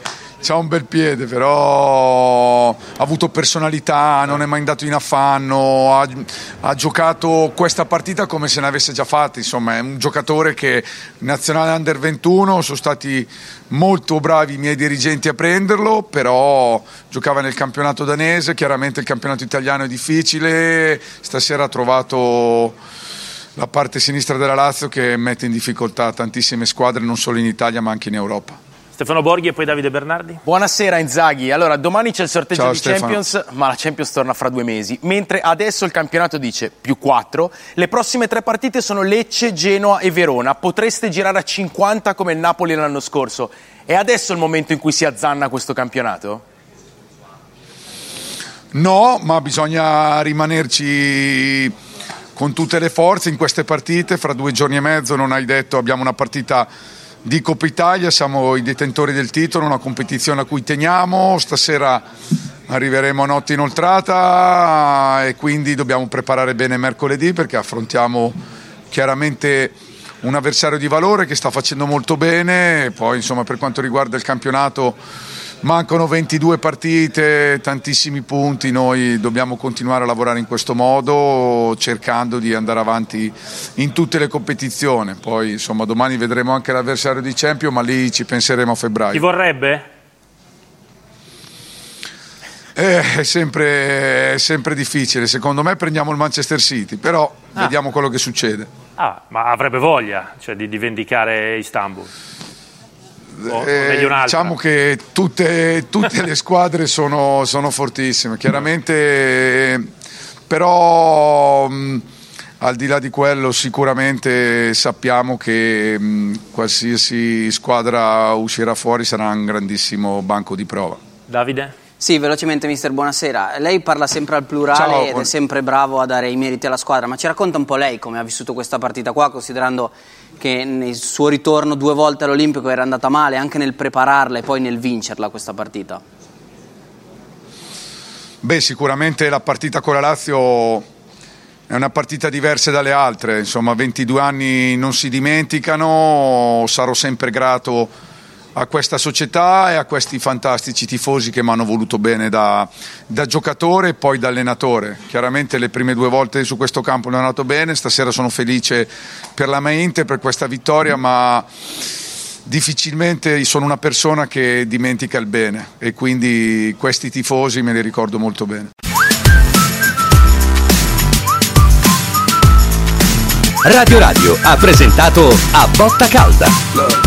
ha un bel piede, però ha avuto personalità, non è mai andato in affanno, ha, ha, giocato questa partita come se ne avesse già fatte, insomma è un giocatore che nazionale under 21 sono stati molto bravi i miei dirigenti a prenderlo, però giocava nel campionato danese, chiaramente il campionato italiano è difficile, stasera ha trovato la parte sinistra della Lazio che mette in difficoltà tantissime squadre non solo in Italia ma anche in Europa. Stefano Borghi e poi Davide Bernardi. Buonasera Inzaghi. Allora, domani c'è il sorteggio Ciao, di Stefano. Champions, ma la Champions torna fra due mesi. Mentre adesso il campionato dice più quattro. Le prossime tre partite sono Lecce, Genoa e Verona. Potreste girare a 50 come il Napoli l'anno scorso. È adesso il momento in cui si azzanna questo campionato? No, ma bisogna rimanerci con tutte le forze in queste partite. Fra due giorni e mezzo non hai detto abbiamo una partita di Coppa Italia, siamo i detentori del titolo, una competizione a cui teniamo, stasera arriveremo a notte inoltrata e quindi dobbiamo preparare bene mercoledì perché affrontiamo chiaramente un avversario di valore che sta facendo molto bene, poi insomma per quanto riguarda il campionato Mancano 22 partite, tantissimi punti, noi dobbiamo continuare a lavorare in questo modo cercando di andare avanti in tutte le competizioni. Poi insomma domani vedremo anche l'avversario di Champions, ma lì ci penseremo a febbraio. Chi vorrebbe? Eh, è, sempre, è sempre difficile, secondo me prendiamo il Manchester City, però ah. vediamo quello che succede. Ah, ma avrebbe voglia cioè, di, di vendicare Istanbul? Eh, diciamo che tutte, tutte le squadre sono, sono, fortissime, chiaramente, però mh, al di là di quello sicuramente sappiamo che mh, qualsiasi squadra uscirà fuori sarà un grandissimo banco di prova. Davide? Sì, velocemente mister, buonasera. Lei parla sempre al plurale Ciao, ed buon- è sempre bravo a dare i meriti alla squadra, ma ci racconta un po' lei come ha vissuto questa partita qua, considerando che nel suo ritorno due volte all'Olimpico era andata male, anche nel prepararla e poi nel vincerla questa partita. Beh, sicuramente la partita con la Lazio è una partita diversa dalle altre, insomma 22 anni non si dimenticano, sarò sempre grato a questa società e a questi fantastici tifosi che mi hanno voluto bene da, da giocatore e poi da allenatore. Chiaramente le prime due volte su questo campo non è andato bene, stasera sono felice per la mia Inter, per questa vittoria, ma difficilmente sono una persona che dimentica il bene e quindi questi tifosi me li ricordo molto bene. Radio Radio ha presentato A Botta Calda.